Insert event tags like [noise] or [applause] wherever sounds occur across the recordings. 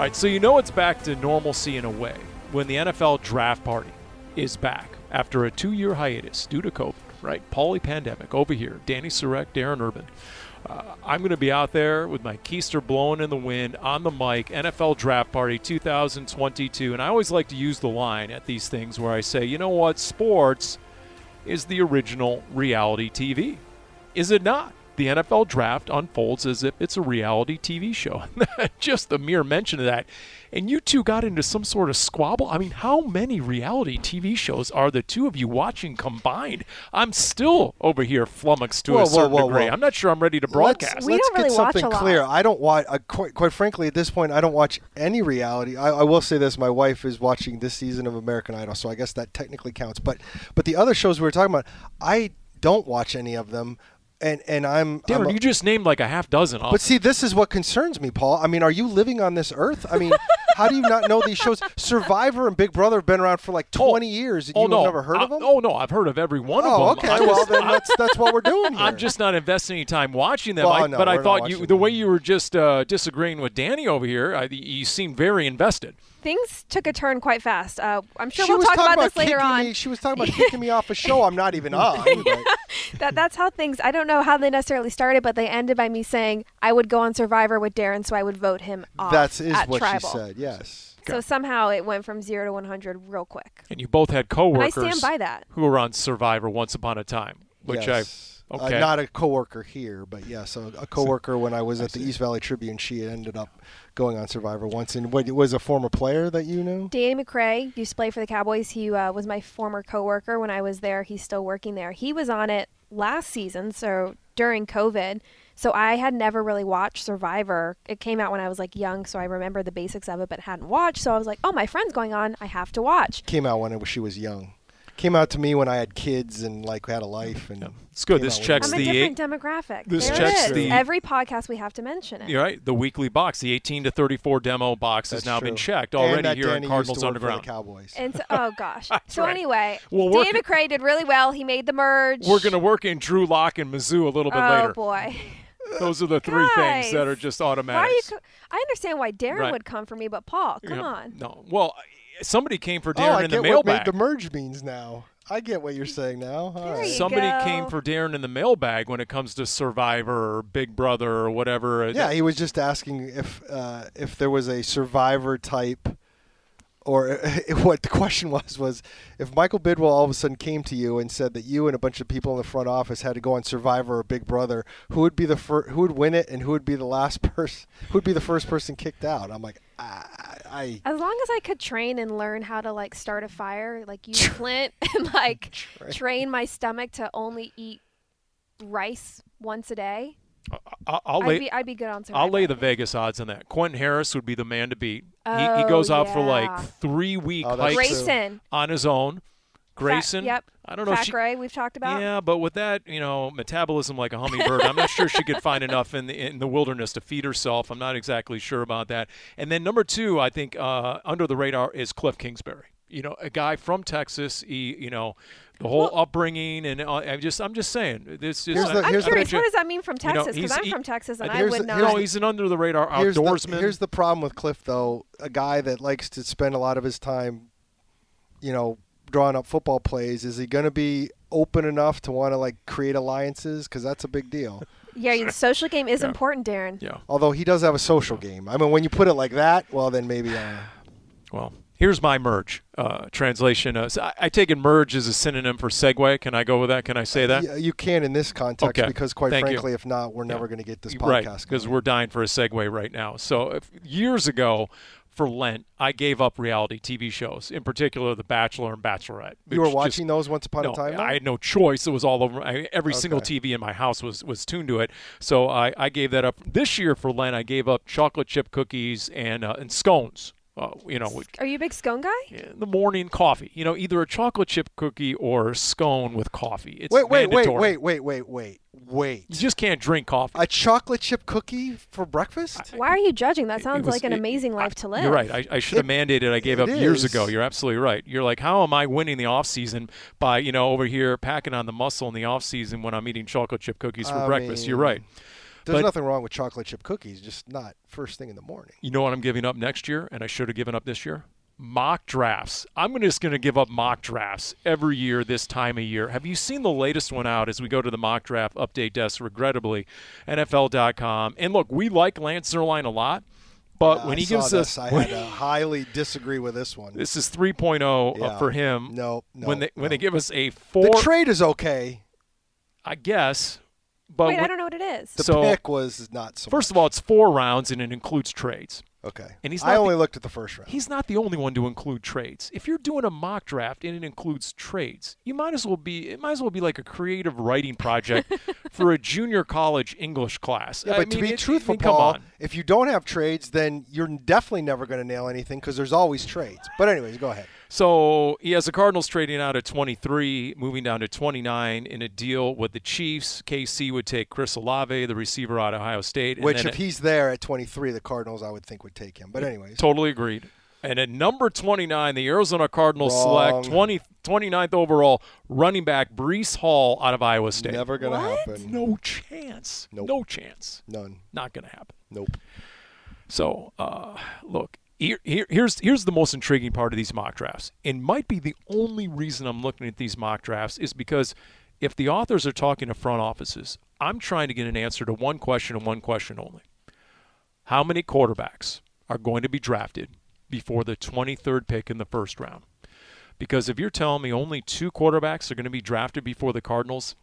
All right, so you know it's back to normalcy in a way when the NFL draft party is back after a two year hiatus due to COVID, right? Paulie pandemic over here. Danny Surek, Darren Urban. Uh, I'm going to be out there with my keister blowing in the wind on the mic, NFL Draft Party 2022. And I always like to use the line at these things where I say, you know what, sports is the original reality TV. Is it not? The NFL draft unfolds as if it's a reality TV show. [laughs] Just the mere mention of that. And you two got into some sort of squabble. I mean, how many reality TV shows are the two of you watching combined? I'm still over here flummoxed to Whoa, a whoa, certain whoa, degree. whoa. I'm not sure I'm ready to broadcast. Let's, We let's don't get really watch something a lot. clear. I don't watch. Uh, quite, quite frankly, at this point, I don't watch any reality. I, I will say this: my wife is watching this season of American Idol, so I guess that technically counts. But but the other shows we were talking about, I don't watch any of them, and and I'm. Darren, I'm a- you just named like a half dozen. Off. but see, this is what concerns me, Paul. I mean, are you living on this earth? I mean, how do you not know these shows? [laughs] Survivor and Big Brother have been around for like Oh, 20 years, and oh, you've no. never heard I- of them? Oh no, I've heard of every one Oh, of them. okay. I'm Well, just- then that's [laughs] that's what we're doing here. I'm just not investing any time watching them. Well, I, no, but I thought you, the way you were just uh, disagreeing with Danny over here, I, you seemed very invested. Things took a turn quite fast. Uh, I'm sure she we'll talk talking about, this later kicking on. Me, she was talking about [laughs] kicking me off a show I'm not even on. [laughs] but- That that's how things. I don't know how they necessarily started, but they ended by me saying I would go on Survivor with Darren, so I would vote him off. That is at what Tribal. she said. Yes. So somehow it went from zero to 100 real quick. And you both had And I stand by that. who were on Survivor once upon a time, which yes. I Uh, okay. not a coworker here, but yes, a, a coworker when I was at the East Valley Tribune. She ended up going on Survivor once, and what was a former player that you knew. Danny McCray used to play for the Cowboys. He uh, was my former coworker when I was there. He's still working there. He was on it last season, so during COVID. So I had never really watched Survivor. It came out when I was like young, so I remember the basics of it, but hadn't watched. So I was like, "Oh, my friend's going on. I have to watch." Came out when was, she was young. Came out to me when I had kids and like we had a life. And It's good. This checks the different eight, demographic. this there checks it is. the- Every podcast we have to mention it. you're right. The weekly box, the 18 to 34 demo box, That's has now been true. checked And already that here Danny in used Cardinals to work for the Underground. Cowboys. And so, oh gosh. [laughs] so right. anyway, Well, we're McCray did really well. He made the merge. We're going to work in Drew Lock and Mizzou a little bit oh later. boy. [laughs] Those are the three things that are just automatic. Co- I understand why Darren Right. would come for me, but Paul, come on. No. Well, somebody came for oh, Darren I in the get what mailbag. made the merge means now. I get what you're saying now. All right. you Somebody go. came for Darren in the mailbag when it comes to Survivor or Big Brother or whatever. Yeah, he was just asking if uh, if there was a survivor type, or [laughs] what the question was was if Michael Bidwill all of a sudden came to you and said that you and a bunch of people in the front office had to go on Survivor or Big Brother, who would be the fir- who would win it and who would be the last [laughs] person, who would be the first person kicked out? I'm like, I, I As long as I could train and learn how to like start a fire, like use flint [laughs] and like train my stomach to only eat rice once a day, I- I'll I'd lay, be I'd be good on Survivor. I'll lay the Vegas odds on that. Quentin Harris would be the man to beat. he, he Oh, goes out for like three week Oh, that's hikes true. Grayson. on his own. Grayson. Fat, yep. I don't know. if Fat she, Gray, we've talked about. Yeah, but with that, you know, metabolism like a hummingbird, I'm not sure she could find enough in the in the wilderness to feed herself. I'm not exactly sure about that. And then number two, I think uh, under the radar is Kliff Kingsbury. You know, a guy from Texas. He, you know, the whole upbringing, and uh, I just, I'm just saying, this is. Here's I- the- I'm here's the- curious, what does that mean from Texas? Because he's- I'm he- from Texas and I- I would the- not. you know, he's an under the radar here's the, outdoorsman. here's the problem with Kliff, though. A guy that likes to spend a lot of his time, you know, drawing up football plays. Is he going to be open enough to want to like create alliances? Because that's a big deal. yeah, the social game is Yeah. important, Darren. yeah. Although he does have a social game. I mean, when you put it like that, well, then maybe. Uh, Well, Here's my merge uh, translation. Uh, so I, I take it merge is a synonym for segue. Can I go with that? Can I say that? Y- You can in this context Okay. because, quite Thank you. frankly, if not, we're never Yeah. going to get this right, podcast. because we're dying for a segue right now. So if, years ago, for Lent, I gave up reality TV shows, in particular The Bachelor and Bachelorette. you were which just- watching those once upon no, a time. though? I had no choice. It was all over. I, every single TV in my house was was tuned to it. So I, I gave that up. This year for Lent, I gave up chocolate chip cookies and uh, and scones. Uh, you know, Are you a big scone guy? in the morning coffee. You know, either a chocolate chip cookie or scone with coffee. It's wait, wait, wait, mandatory. wait, wait, wait, wait, wait. You just can't drink coffee. a chocolate chip cookie for breakfast? Why are you judging? That sounds was- like an it- amazing I- life to live. You're right. I, I should have mandated. I gave it up years ago. You're absolutely right. You're like, how am I winning the off season by you know over here packing on the muscle in the off season when I'm eating chocolate chip cookies for I breakfast? You're right. There's but- nothing wrong with chocolate chip cookies, just not first thing in the morning. You know what I'm giving up next year, and I should have given up this year. Mock drafts. I'm just going to give up mock drafts every year this time of year. Have you seen the latest one out as we go to the mock draft update desk, regrettably, NFL.com? And look, we like Lance Zierlein a lot, but Yeah, when he gives this, us. I [laughs] had to highly disagree with this one. This is 3.0 uh, Yeah. for him. No, no, when they when they give us a four, the trade is okay. I guess. But Wait, I don't know what it is. The So- pick was not so. first much. of all, it's four rounds and it includes trades. okay. and he's I not only the- looked at the first round. He's not the only one to include trades. If you're doing a mock draft and it includes trades, you might as well be it might as well be like a creative writing project [laughs] for a junior college English class. Yeah, I but to be it- truthful, I mean, come Paul, on. if you don't have trades, then you're definitely never going to nail anything because there's always trades. But anyways, go ahead. So he has the Cardinals trading out at 23, moving down to 29 in a deal with the Chiefs. KC would take Chris Olave, the receiver out of Ohio State. and Which, if he's there at 23, the Cardinals, I would think would take him. But anyways, Totally agreed. And at number 29, the Arizona Cardinals Wrong. select 20, 29th overall running back Breece Hall out of Iowa State. never going to happen. No chance. Nope. No chance. None. Not going to happen. Nope. So, uh, look, here, here, here's here's the most intriguing part of these mock drafts, and might be the only reason I'm looking at these mock drafts is because if the authors are talking to front offices, I'm trying to get an answer to one question and one question only: How many quarterbacks are going to be drafted before the 23rd pick in the first round? Because if you're telling me only two quarterbacks are going to be drafted before the Cardinals,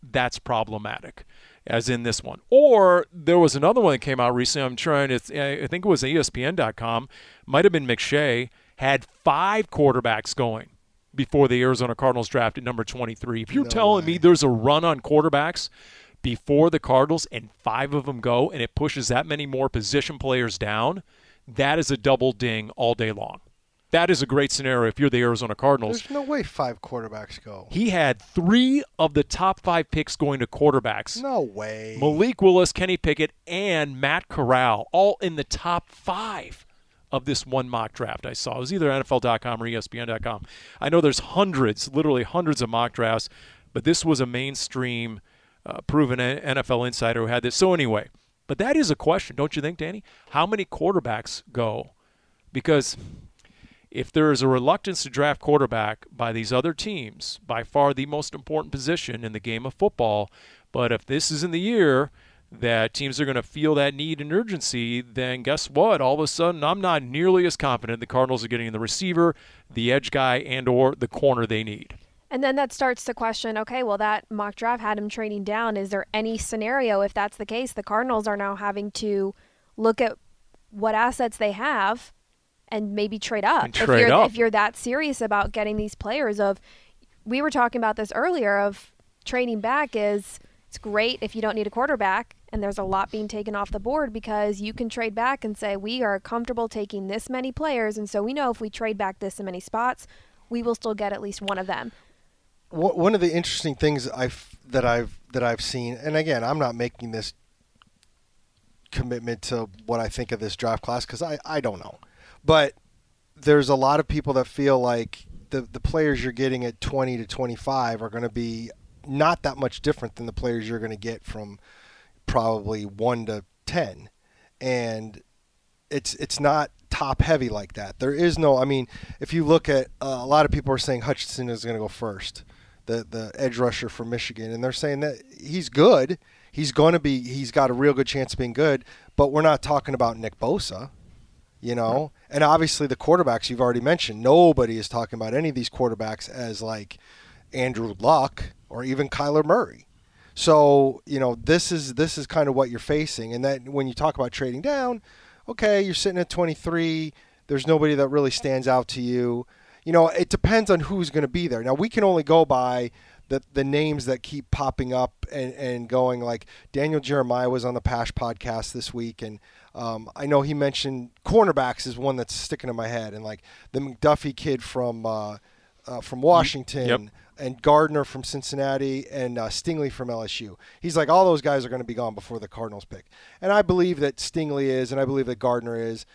that's problematic, as in this one. Or there was another one that came out recently. I'm trying to, I think it was ESPN.com, might have been McShay, had five quarterbacks going before the Arizona Cardinals drafted number 23. If you're No telling way. me there's a run on quarterbacks before the Cardinals and five of them go and it pushes that many more position players down, that is a double ding all day long. That is a great scenario if you're the Arizona Cardinals. There's no way five quarterbacks go. He had three of the top five picks going to quarterbacks. No way. Malik Willis, Kenny Pickett, and Matt Corral, all in the top five of this one mock draft I saw. It was either NFL.com or ESPN.com. I know there's hundreds, literally hundreds of mock drafts, but this was a mainstream, uh, proven NFL insider who had this. So, anyway, but that is a question, don't you think, Danny? How many quarterbacks go? Because if there is a reluctance to draft quarterback by these other teams, by far the most important position in the game of football, but if this is in the year that teams are going to feel that need and urgency, then guess what? All of a sudden, I'm not nearly as confident the Cardinals are getting the receiver, the edge guy, and or the corner they need. And then that starts to question okay, well, that mock draft had him trading down. Is there any scenario, if that's the case, the Cardinals are now having to look at what assets they have and maybe trade up? And if, you're, up. if you're that serious about getting these players, of we were talking about this earlier, of trading back is it's great if you don't need a quarterback and there's a lot being taken off the board because you can trade back and say we are comfortable taking this many players and so we know if we trade back this many spots we will still get at least one of them one of the interesting things I've that I've that I've seen, and again, I'm not making this commitment to what I think of this draft class because I, I don't know, but there's a lot of people that feel like the the players you're getting at 20 to 25 are going to be not that much different than the players you're going to get from probably one to ten, and it's it's not top heavy like that. There is no. I mean, if you look at uh, a lot of people are saying Hutchinson is going to go first, the the edge rusher from Michigan, and they're saying that he's good. He's going to be. He's got a real good chance of being good. But we're not talking about Nick Bosa. You know, and obviously the quarterbacks you've already mentioned. Nobody is talking about any of these quarterbacks as like Andrew Luck or even Kyler Murray. So you know this is this is kind of what you're facing, and that when you talk about trading down, okay, you're sitting at 23. There's nobody that really stands out to you. You know, it depends on who's going to be there. Now we can only go by the the names that keep popping up and, and going. Like Daniel Jeremiah was on the Pasch podcast this week, and um, I know he mentioned cornerbacks is one that's sticking in my head, and like the McDuffie kid from uh, uh, from Washington. Yep and Gardner from Cincinnati and uh, Stingley from LSU. He's like, all those guys are going to be gone before the Cardinals pick. And I believe that Stingley is, and I believe that Gardner is.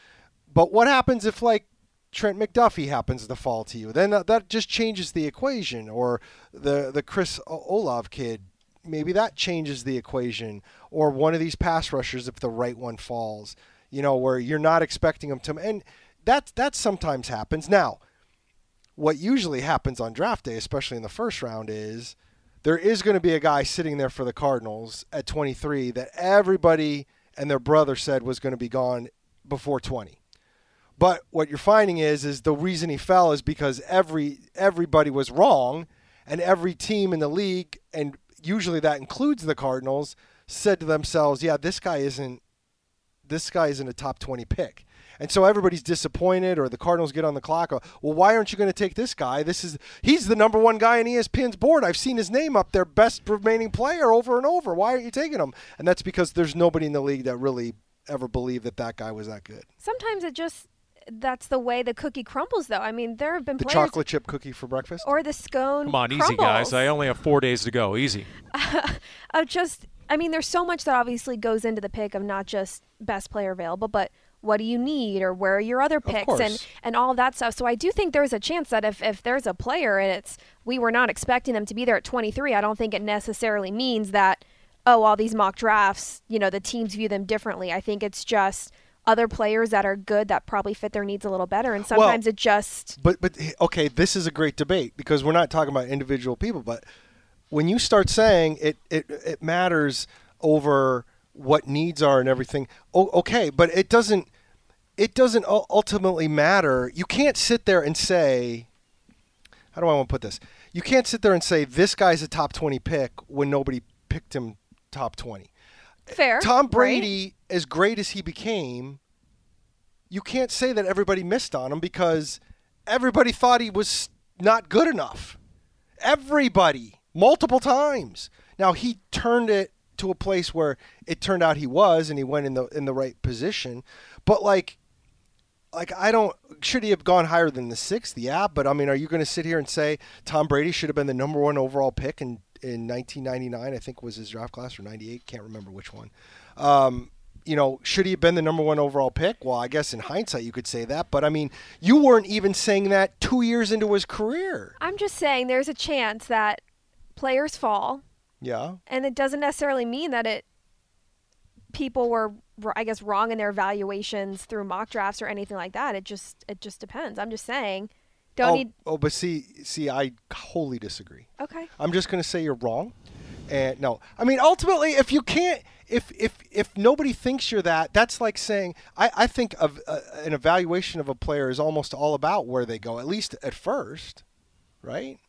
But what happens if, like, Trent McDuffie happens to fall to you? Then that, that just changes the equation. Or the, the Chris Olave kid, maybe that changes the equation. Or one of these pass rushers if the right one falls, you know, where you're not expecting them to. And that, that sometimes happens. Now, what usually happens on draft day, especially in the first round, is there is going to be a guy sitting there for the Cardinals at 23 that everybody and their brother said was going to be gone before 20. But what you're finding is is the reason he fell is because every everybody was wrong and every team in the league and usually that includes the Cardinals said to themselves, "Yeah, this guy isn't this guy isn't a top 20 pick." And so everybody's disappointed, or the Cardinals get on the clock. well, why aren't you going to take this guy? This is he's the number one guy on ESPN's board. I've seen his name up there, best remaining player over and over. Why aren't you taking him? And that's because there's nobody in the league that really ever believed that that guy was that good. Sometimes it just that's the way the cookie crumbles, though. I mean, there have been the players chocolate chip cookie for breakfast, or the scone. Come on, crumbles. easy guys. I only have four days to go. Easy. [laughs] of just, I mean, there's so much that obviously goes into the pick of not just best player available, but what do you need or where are your other picks and and all that stuff so i do think there's a chance that if, if there's a player and it's we were not expecting them to be there at 23 i don't think it necessarily means that oh all these mock drafts you know the teams view them differently i think it's just other players that are good that probably fit their needs a little better and sometimes well, it just but but okay this is a great debate because we're not talking about individual people but when you start saying it it, it matters over what needs are and everything. Oh, okay, but it doesn't it doesn't ultimately matter. You can't sit there and say how do I want to put this? You can't sit there and say this guy's a top 20 pick when nobody picked him top 20. Fair. Tom Brady right? As great as he became, you can't say that everybody missed on him because everybody thought he was not good enough. Everybody, multiple times. Now he turned it to a place where it turned out he was and he went in the in the right position. But like like I don't should he have gone higher than the sixth? Yeah, but I mean, are you going to sit here and say Tom Brady should have been the number one overall pick in in 1999? I think was his draft class or 98. Can't remember which one. Um, you know, should he have been the number one overall pick? Well, I guess in hindsight you could say that, but I mean, you weren't even saying that two years into his career. I'm just saying there's a chance that players fall yeah. And it doesn't necessarily mean that it people were I guess wrong in their evaluations through mock drafts or anything like that. It just it just depends. I'm just saying don't oh, need Oh, but see see I wholly disagree. Okay. I'm just going to say you're wrong. And no. I mean ultimately if you can't if if if nobody thinks you're that, that's like saying I I think of uh, an evaluation of a player is almost all about where they go at least at first, right?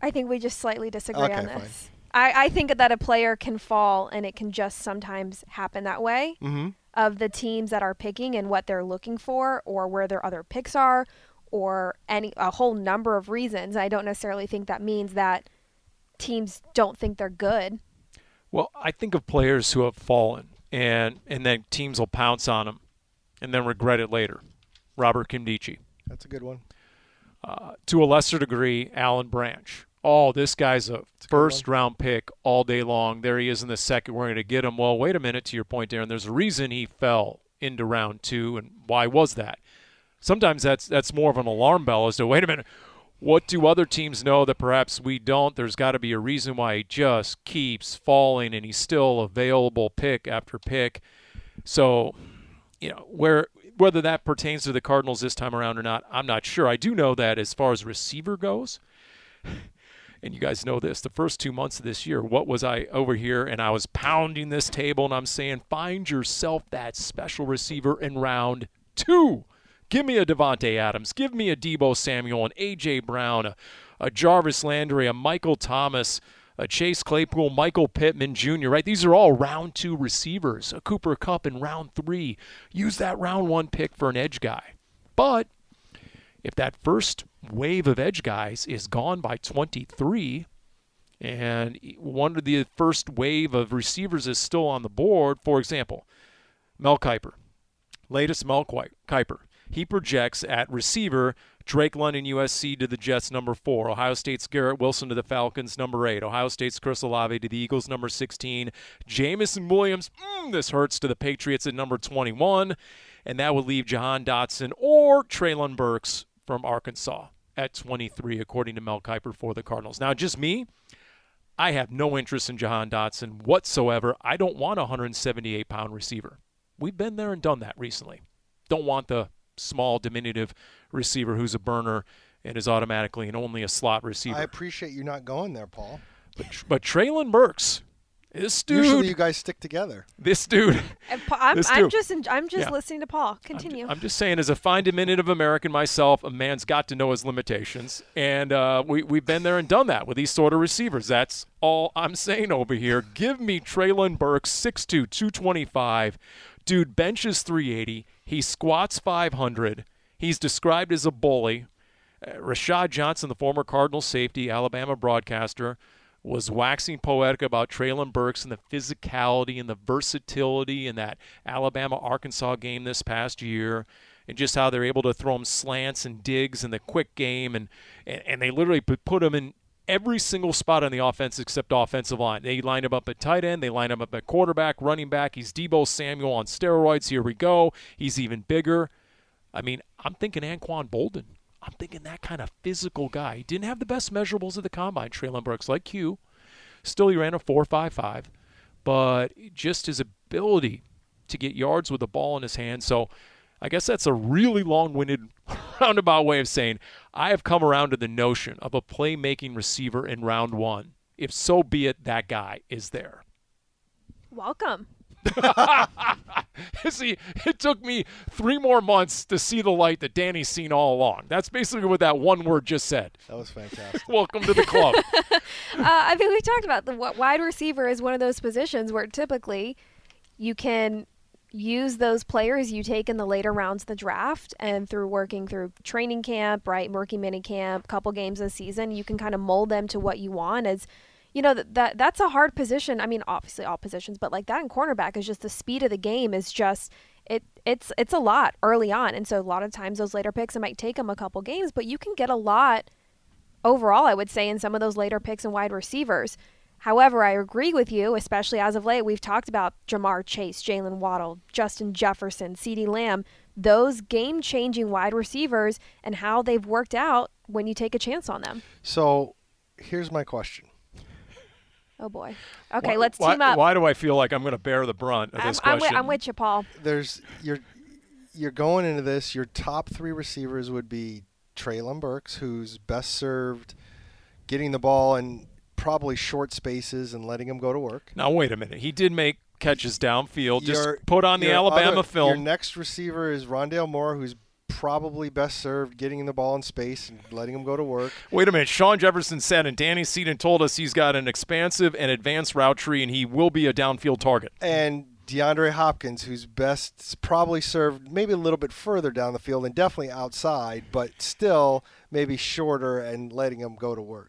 I think we just slightly disagree okay, on this. I, I think that a player can fall and it can just sometimes happen that way mm-hmm. of the teams that are picking and what they're looking for or where their other picks are or any a whole number of reasons. I don't necessarily think that means that teams don't think they're good. Well, I think of players who have fallen and and then teams will pounce on them and then regret it later. Robert Nkemdiche. That's a good one. Uh, to a lesser degree, Alan Branch oh, this guy's a first round pick all day long. There he is in the second. We're going to get him. Well, wait a minute to your point, Darren. There's a reason he fell into round two, and why was that? Sometimes that's that's more of an alarm bell as to wait a minute. What do other teams know that perhaps we don't? There's got to be a reason why he just keeps falling and he's still available pick after pick. So, you know, where whether that pertains to the Cardinals this time around or not, I'm not sure. I do know that as far as receiver goes, [laughs] and you guys know this, the first two months of this year, what was I over here and I was pounding this table and I'm saying, find yourself that special receiver in round two. Give me a Davante Adams, give me a Deebo Samuel, an A.J. Brown, a, a Jarvis Landry, a Michael Thomas, a Chase Claypool, Michael Pittman Jr., right? These are all round two receivers. A Cooper Kupp in round three. Use that round one pick for an edge guy. But if that first wave of edge guys is gone by 23, and one of the first wave of receivers is still on the board, for example, Mel Kiper, latest Mel Kiper, he projects at receiver Drake London, USC to the Jets, number four. Ohio State's Garrett Wilson to the Falcons, number eight. Ohio State's Chris Olave to the Eagles, number 16. Jameson Williams, mm, this hurts, to the Patriots at number 21. And that would leave Jahan Dotson or Treylon Burks from Arkansas at 23, according to Mel Kiper for the Cardinals. Now, just me, I have no interest in Jahan Dotson whatsoever. I don't want a 178 pound receiver. We've been there and done that recently. Don't want the small, diminutive receiver who's a burner and is automatically and only a slot receiver. I appreciate you not going there, Paul. But, but Treylon Burks this dude. Usually, you guys stick together. This dude. I'm, this dude. I'm just I'm just yeah. listening to Paul. Continue. I'm, I'm, just saying, as a fine diminutive American myself, a man's got to know his limitations, and uh, we we've been there and done that with these sort of receivers. That's all I'm saying over here. Give me Treylon Burks, 6'2", 225. Dude benches 380. He squats 500. He's described as a bully. Uh, Rashad Johnson, the former Cardinal safety, Alabama broadcaster was waxing poetic about Treylon Burks and the physicality and the versatility in that Alabama Arkansas game this past year, and just how they're able to throw him slants and digs in the quick game, and and, and they literally put him in every single spot on the offense except offensive line. They line him up at tight end, they line him up at quarterback, running back. He's Deebo Samuel on steroids. Here we go. He's even bigger. I mean, I'm thinking Anquan Boldin. I'm thinking that kind of physical guy. He didn't have the best measurables at the combine, Treylon Burks, like Q. Still, he ran a 4.55, but just his ability to get yards with the ball in his hand. So I guess that's a really long winded, [laughs] roundabout way of saying I have come around to the notion of a playmaking receiver in round one. If so be it, that guy is there. Welcome. [laughs] see, it took me three more months to see the light that Danny's seen all along. That's basically what that one word just said. That was fantastic. [laughs] Welcome to the club. uh, I mean, we talked about the wide receiver is one of those positions where typically you can use those players you take in the later rounds of the draft and through working through training camp, right, working mini camp, couple games a season, you can kind of mold them to what you want as – you know that, that that's a hard position. I mean, obviously all positions, but like that in cornerback is just the speed of the game is just it it's it's a lot early on, and so a lot of times those later picks it might take them a couple games, but you can get a lot overall. I would say in some of those later picks and wide receivers. However, I agree with you, especially as of late. We've talked about Ja'Marr Chase, Jaylen Waddle, Justin Jefferson, CeeDee Lamb, those game changing wide receivers, and how they've worked out when you take a chance on them. So here's my question Oh boy. Okay, why, let's team why, up. Why do I feel like I'm going to bear the brunt of I'm, this I'm question? With, I'm with you, Paul. There's you're you're going into this. Your top three receivers would be Treylon Burks, who's best served getting the ball in probably short spaces and letting him go to work. Now wait a minute. He did make catches downfield. Just your, put on the Alabama other, film. Your next receiver is Rondale Moore, who's probably best served getting the ball in space and letting him go to work. Wait a minute. Sean Jefferson said, and Danny Seaton told us he's got an expansive and advanced route tree, and he will be a downfield target. And DeAndre Hopkins, who's best probably served maybe a little bit further down the field and definitely outside, but still maybe shorter and letting him go to work.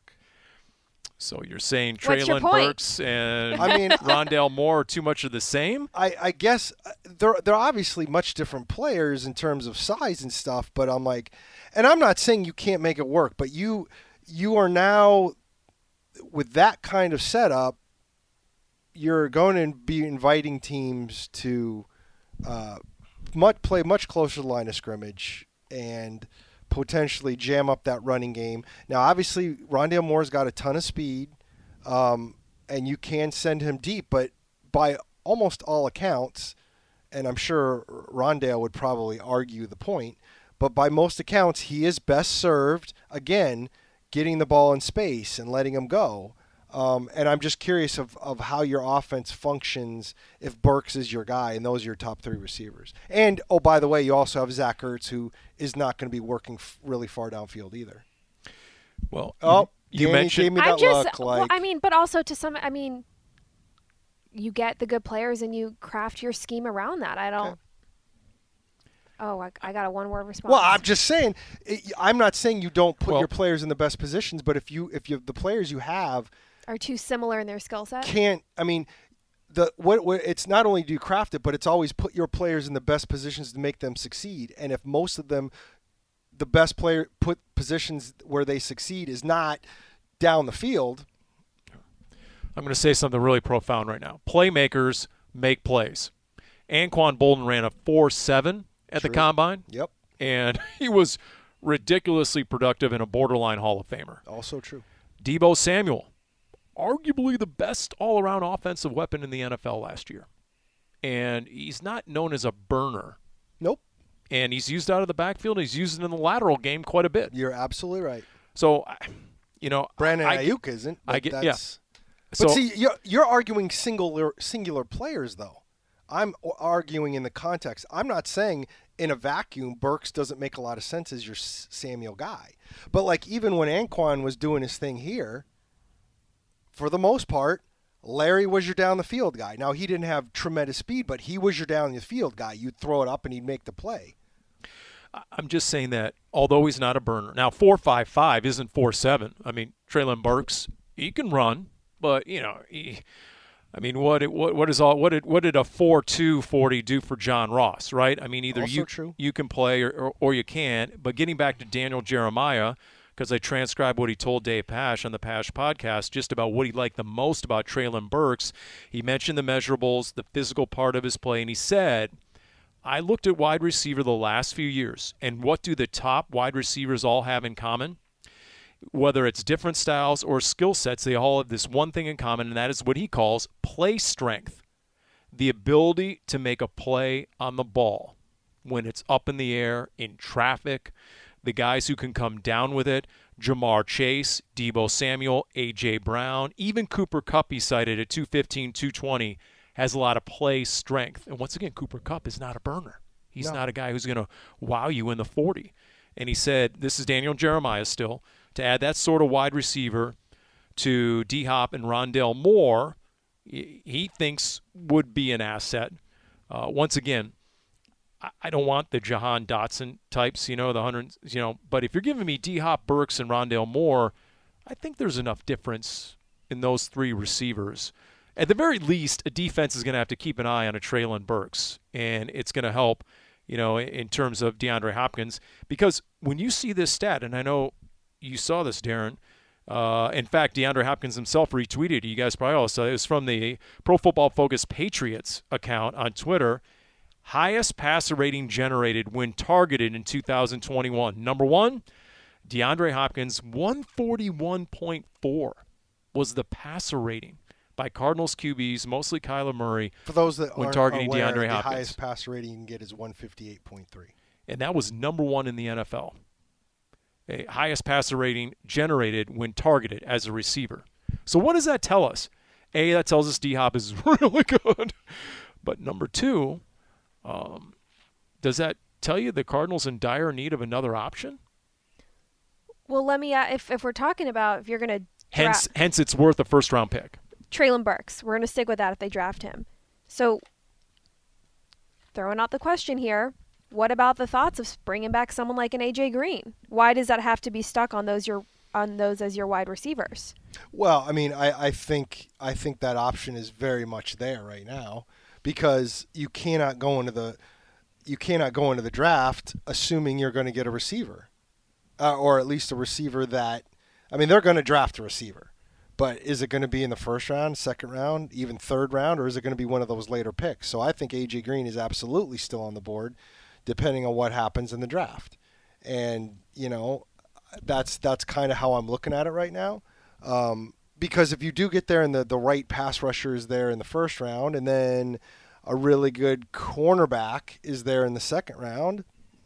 So you're saying Treylon Burks and [laughs] I mean Rondale Moore are too much of the same? I, I guess uh, they're they're obviously much different players in terms of size and stuff, but I'm like, and I'm not saying you can't make it work, but you you are now with that kind of setup, you're going to be inviting teams to uh, much play much closer to the line of scrimmage and potentially jam up that running game. Now, obviously, Rondale Moore's got a ton of speed, um, and you can send him deep, but by almost all accounts, and I'm sure Rondale would probably argue the point, but by most accounts, he is best served, again, getting the ball in space and letting him go. Um, and I'm just curious of, of how your offense functions if Burks is your guy and those are your top three receivers. And oh, by the way, you also have Zach Ertz, who is not going to be working f- really far downfield either. Well, Oh, you Danny mentioned gave me I'm just, look. well, I mean, but also to some, I mean, you get the good players and you craft your scheme around that. I don't. Okay. Oh, I, I got a one-word response. Well, I'm just saying. it- I'm not saying you don't put Well- your players in the best positions, but if you if you the players you have are too similar in their skill set. can't, I mean, the what, what it's not only do you craft it, but it's always put your players in the best positions to make them succeed. And if most of them, the best player put positions where they succeed is not down the field. I'm going to say something really profound right now. Playmakers make plays. Anquan Boldin ran a 4-7 at the combine, Yep, and [laughs] he was ridiculously productive and a borderline Hall of Famer. also true. Deebo Samuel, arguably the best all-around offensive weapon in the NFL last year, and he's not known as a burner. Nope, And he's used out of the backfield. He's used in the lateral game quite a bit. you're absolutely right. So, you know, Brandon I, Ayuk isn't. I but get- yeah. So, but see, you're, you're arguing singular singular players, though. I'm arguing in the context. I'm not saying in a vacuum Burks doesn't make a lot of sense as your Samuel guy. But like even when Anquan was doing his thing here, for the most part, Larry was your down the field guy. Now he didn't have tremendous speed, but he was your down the field guy. You'd throw it up and he'd make the play. I'm just saying that although he's not a burner, now four five five isn't four seven. I mean, Treylon Burks he can run, but you know, he, I mean, what it- what what is all what did what did a four two forty do for John Ross, right? I mean, either Also you true. you can play or, or or you can't. But getting back to Daniel Jeremiah. Because I transcribed what he told Dave Pasch on the Pasch podcast, just about what he liked the most about Treylon Burks. He mentioned the measurables, the physical part of his play, and he said, I looked at wide receiver the last few years, and what do the top wide receivers all have in common? Whether it's different styles or skill sets, they all have this one thing in common, and that is what he calls play strength the ability to make a play on the ball when it's up in the air, in traffic, the guys who can come down with it. Ja'Marr Chase, Deebo Samuel, A.J. Brown, even Cooper Kupp, he cited at 215, 220, has a lot of play strength. And once again, Cooper Kupp is not a burner. He's No. not a guy who's going to wow you in the 40. And he said, this is Daniel Jeremiah still, to add that sort of wide receiver to D Hop and Rondale Moore, he he thinks would be an asset. Uh, once again, I- don't want the Jahan Dotson types, you know, the hundred, you know. But if you're giving me D Hop, Burks, and Rondale Moore, I think there's enough difference in those three receivers. At the very least, a defense is going to have to keep an eye on a Treylon Burks, and it's going to help, you know, in- terms of DeAndre Hopkins. Because when you see this stat, and I know you saw this, Darren. Uh, in fact, DeAndre Hopkins himself retweeted. You guys probably all saw. It was from the Pro Football Focus Patriots account on Twitter. Highest passer rating generated when targeted in 2021. Number one, DeAndre Hopkins, 141.4 was the passer rating by Cardinals QBs, mostly Kyler Murray, For those that When aren't targeting aware, DeAndre the highest passer rating you can get is 158.3. and that was number one in the NFL. A highest passer rating generated when targeted as a receiver. So what does that tell us? A, that tells us D Hop is [laughs] really good. But number two, um, does that tell you the Cardinals in dire need of another option? Well, let me. Uh, if if we're talking about if you're gonna Hence, draft hence it's worth a first round pick. Treylon Burks, we're gonna stick with that if they draft him. So, throwing out the question here, what about the thoughts of bringing back someone like an AJ Green? Why does that have to be stuck on those your on those as your wide receivers? Well, I mean, I, I think I think that option is very much there right now because you cannot go into the you cannot go into the draft assuming you're going to get a receiver, uh, or at least a receiver that I mean they're going to draft a receiver, but is it going to be in the first round, second round, even third round, or is it going to be one of those later picks? So I think AJ Green is absolutely still on the board, depending on what happens in the draft, and you know that's that's kind of how I'm looking at it right now. Um, because if you do get there and the, the right pass rusher is there in the first round, and then a really good cornerback is there in the second round,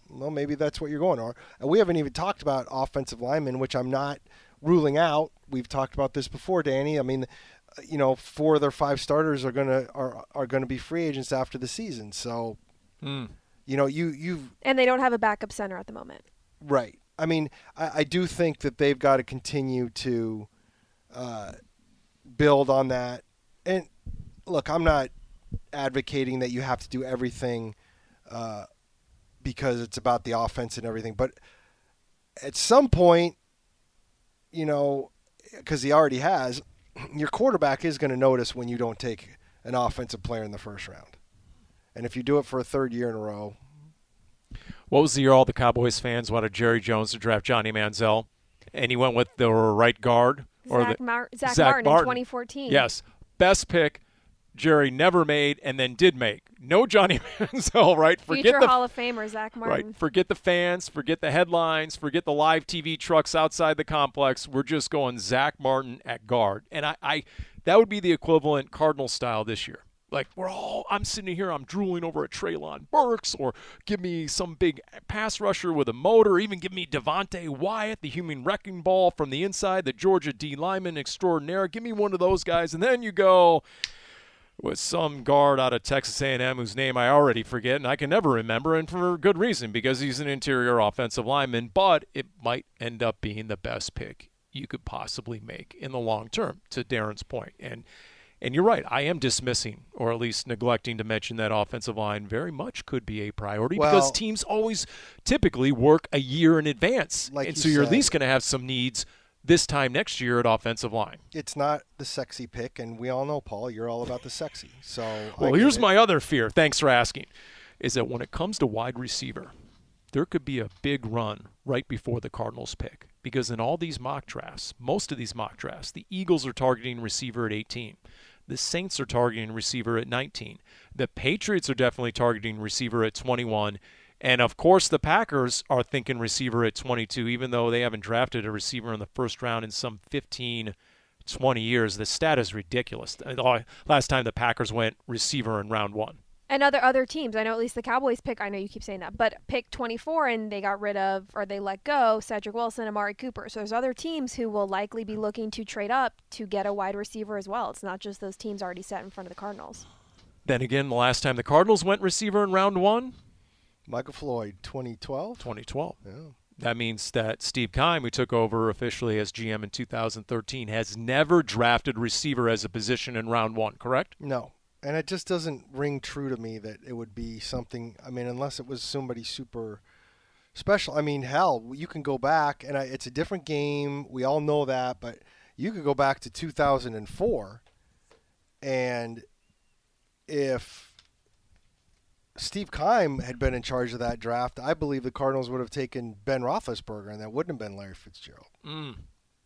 well, maybe that's what you're going on. And we haven't even talked about offensive linemen, which I'm not ruling out. We've talked about this before, Danny. I mean, uh, you know, four of their five starters are gonna are are gonna be free agents after the season. So, Mm. you know, you you And they don't have a backup center at the moment. right. I mean, I, I do think that they've got to continue to uh, build on that. And look, I'm not advocating that you have to do everything uh, because it's about the offense and everything, but at some point, you know, because he already has, [clears throat] your quarterback is going to notice when you don't take an offensive player in the first round. And if you do it for a third year in a row, What was the year all the Cowboys fans wanted Jerry Jones to draft Johnny Manziel, and he went with the right guard or Zach, the Mar- Zach, Zack Martin, Martin. in 2014. yes, best pick. Jerry never made and then did make. No Johnny [laughs] Manziel, right? Forget Future the Hall of Famer Zack Martin. Right. Forget the fans, forget the headlines, forget the live TV trucks outside the complex. We're just going Zack Martin at guard. And I, I that would be the equivalent Cardinal style this year. Like we're all I'm sitting here, I'm drooling over a Treylon Burks, or give me some big pass rusher with a motor, even give me Devonte Wyatt, the human wrecking ball from the inside, the Georgia D lineman extraordinaire. Give me one of those guys, and then you go with some guard out of Texas A&M whose name I already forget and I can never remember and for good reason because he's an interior offensive lineman but it might end up being the best pick you could possibly make in the long term to Darren's point and and you're right I am dismissing or at least neglecting to mention that offensive line very much could be a priority because teams always typically work a year in advance Like and you so you're at least going to have some needs this time next year at offensive line it's not the sexy pick. And we all know, Paul, you're all about the sexy. So, Well, here's it. my other fear. Thanks for asking. Is that when it comes to wide receiver, there could be a big run right before the Cardinals pick because in all these mock drafts, most of these mock drafts, the Eagles are targeting receiver at 18. The Saints are targeting receiver at 19. The Patriots are definitely targeting receiver at 21. And of course, the Packers are thinking receiver at 22, even though they haven't drafted a receiver in the first round in some 15, 20 years. The stat is ridiculous. Last time the Packers went receiver in round one. And other other teams, I know at least the Cowboys pick. I know you keep saying that, but pick 24, and they got rid of or they let go Cedric Wilson, Amari Cooper. So there's other teams who will likely be looking to trade up to get a wide receiver as well. It's not just those teams already set in front of the Cardinals. Then again, the last time the Cardinals went receiver in round one, Michael Floyd, 2012. 2012. Yeah. That means that Steve Keim, who took over officially as GM in 2013, has never drafted receiver as a position in round one, correct? No. And it just doesn't ring true to me that it would be something. I mean, unless it was somebody super special. I mean, hell, you can go back, and I, it's a different game. We all know that, but you could go back to 2004, and if Steve Keim had been in charge of that draft, I believe the Cardinals would have taken Ben Roethlisberger, and that wouldn't have been Larry Fitzgerald. Mm.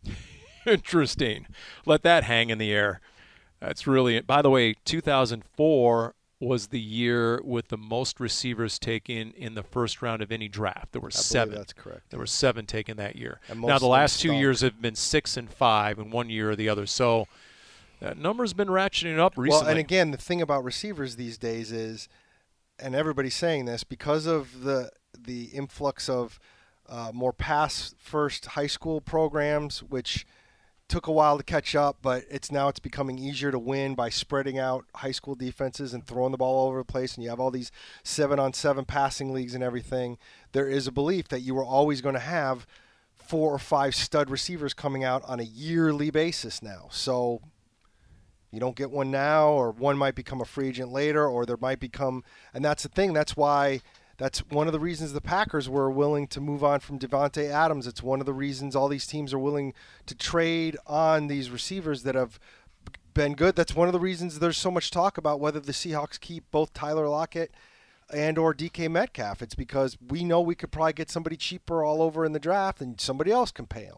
[laughs] Interesting. Let that hang in the air. That's really. By the way, 2004 was the year with the most receivers taken in the first round of any draft. There were I seven. that's correct. There were seven taken that year. Now the last two years have been six and five, in one year or the other. So that number's been ratcheting up recently. Well, and again, the thing about receivers these days is, and everybody's saying this because of the the influx of uh, more pass first high school programs, which took a while to catch up, but it's now it's becoming easier to win by spreading out high school defenses and throwing the ball all over the place. And you have all these seven on seven passing leagues and everything. There is a belief that you are always going to have four or five stud receivers coming out on a yearly basis now. So you don't get one now, or one might become a free agent later, or there might become, and that's the thing. That's why that's one of the reasons the Packers were willing to move on from Davante Adams. It's one of the reasons all these teams are willing to trade on these receivers that have been good. That's one of the reasons there's so much talk about whether the Seahawks keep both Tyler Lockett and or DK Metcalf. It's because we know we could probably get somebody cheaper all over in the draft, and somebody else can pay them.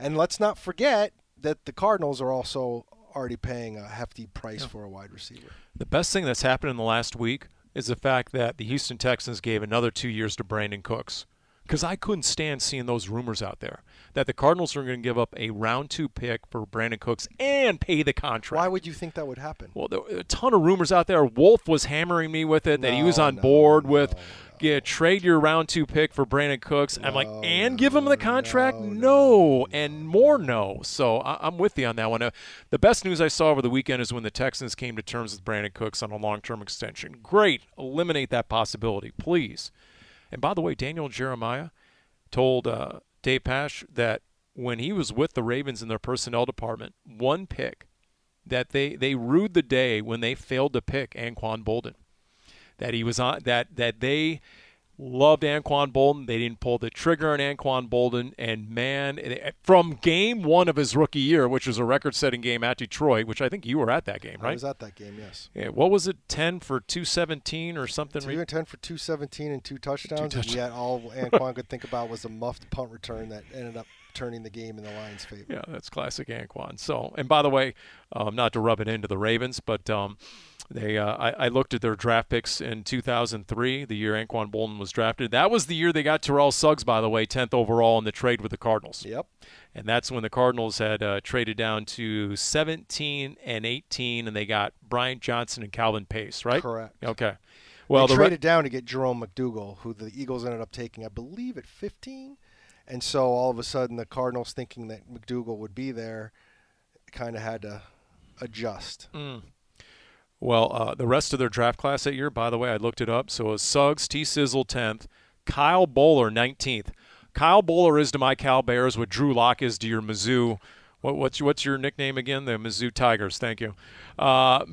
And let's not forget that the Cardinals are also already paying a hefty price for a wide receiver. The best thing that's happened in the last week is the fact that the Houston Texans gave another two years to Brandin Cooks. Because I couldn't stand seeing those rumors out there that the Cardinals are going to give up a round two pick for Brandin Cooks and pay the contract. Why would you think that would happen? Well, there were a ton of rumors out there. Wolf was hammering me with it that he was on no, board no, with no. get trade your round two pick for Brandin Cooks. I'm like, No, and give him the contract? no, No, and more no. So I, I'm with you on that one. Uh, the best news I saw over the weekend is when the Texans came to terms with Brandin Cooks on a long-term extension. Great, eliminate that possibility, please. And by the way, Daniel Jeremiah told uh, Dave Pasch that when he was with the Ravens in their personnel department, one pick that they they rued the day when they failed to pick Anquan Boldin. That he was on that that they loved Anquan Boldin. They didn't pull the trigger on Anquan Boldin, and man, from game one of his rookie year, which was a record-setting game at Detroit, which I think you were at that game, right? I was at that game, yes. Yeah, what was it, ten for two seventeen or something? Two and ten for two seventeen and two touchdowns. and touchdowns. yet all Anquan could think about was a muffed punt return that ended up turning the game in the Lions' favor. Yeah, that's classic Anquan. So, and by the way, um, not to rub it into the Ravens, but um, they uh, I, I looked at their draft picks in 2003, the year Anquan Boldin was drafted. That was the year they got Terrell Suggs, by the way, 10th overall in the trade with the Cardinals. Yep. And that's when the Cardinals had uh, traded down to 17 and 18, and they got Bryant Johnson and Calvin Pace, right? Correct. Okay. Well, they the re- traded down to get Jerome McDougle, who the Eagles ended up taking, I believe, at 15. And so all of a sudden, the Cardinals, thinking that McDougle would be there, kind of had to adjust. Mm. Well, uh, the rest of their draft class that year, by the way, I looked it up. So it was Suggs, T. Sizzle 10th, Kyle Boller 19th. Kyle Boller is to my Cal Bears what Drew Lock is to your Mizzou. What, what's, what's your nickname again? The Mizzou Tigers. Thank you. Uh,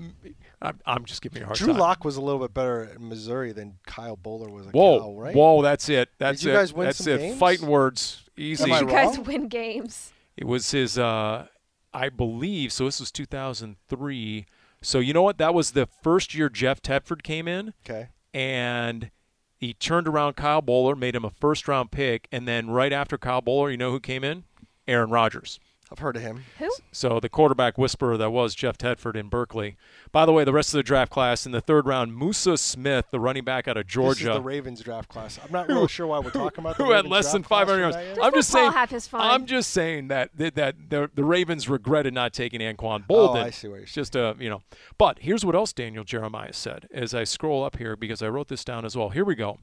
I'm, I'm just giving you a hard Drew time. Lock was a little bit better at Missouri than Kyle Boller was at Whoa, Cal, right? whoa, that's it. That's you it. guys win that's some it. games? Fighting words, easy. Am I you guys wrong? win games. It was his, uh, I believe, so this was 2003. So you know what? That was the first year Jeff Tedford came in, Okay. and he turned around Kyle Boller, made him a first round pick, and then right after Kyle Boller, you know who came in? Aaron Rodgers. I've heard of him. Who? So the quarterback whisperer that was Jeff Tedford in Berkeley. By the way, the rest of the draft class in the third round, Musa Smith, the running back out of This is Georgia. the Ravens draft class. I'm not [laughs] really sure why we're talking about the [laughs] who had less than draft class 500 yards. Does I'm just football saying. have his fun? I'm just saying that that, that the, the Ravens regretted not taking Anquan Boldin. Oh, I see what you're saying. just a you know. But here's what else Daniel Jeremiah said as I scroll up here because I wrote this down as well. Here we go,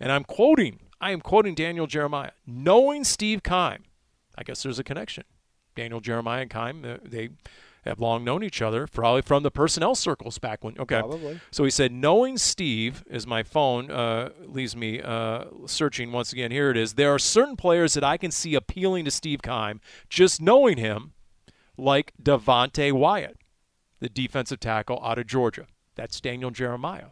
and I'm quoting. I am quoting Daniel Jeremiah. Knowing Steve Keim, I guess there's a connection. Daniel Jeremiah and Keim, uh, they have long known each other, probably from the personnel circles back when. Okay, Probably. so he said, knowing Steve, as my phone uh, leaves me uh, searching once again, here it is. There are certain players that I can see appealing to Steve Keim just knowing him, like Devonte Wyatt, the defensive tackle out of Georgia. That's Daniel Jeremiah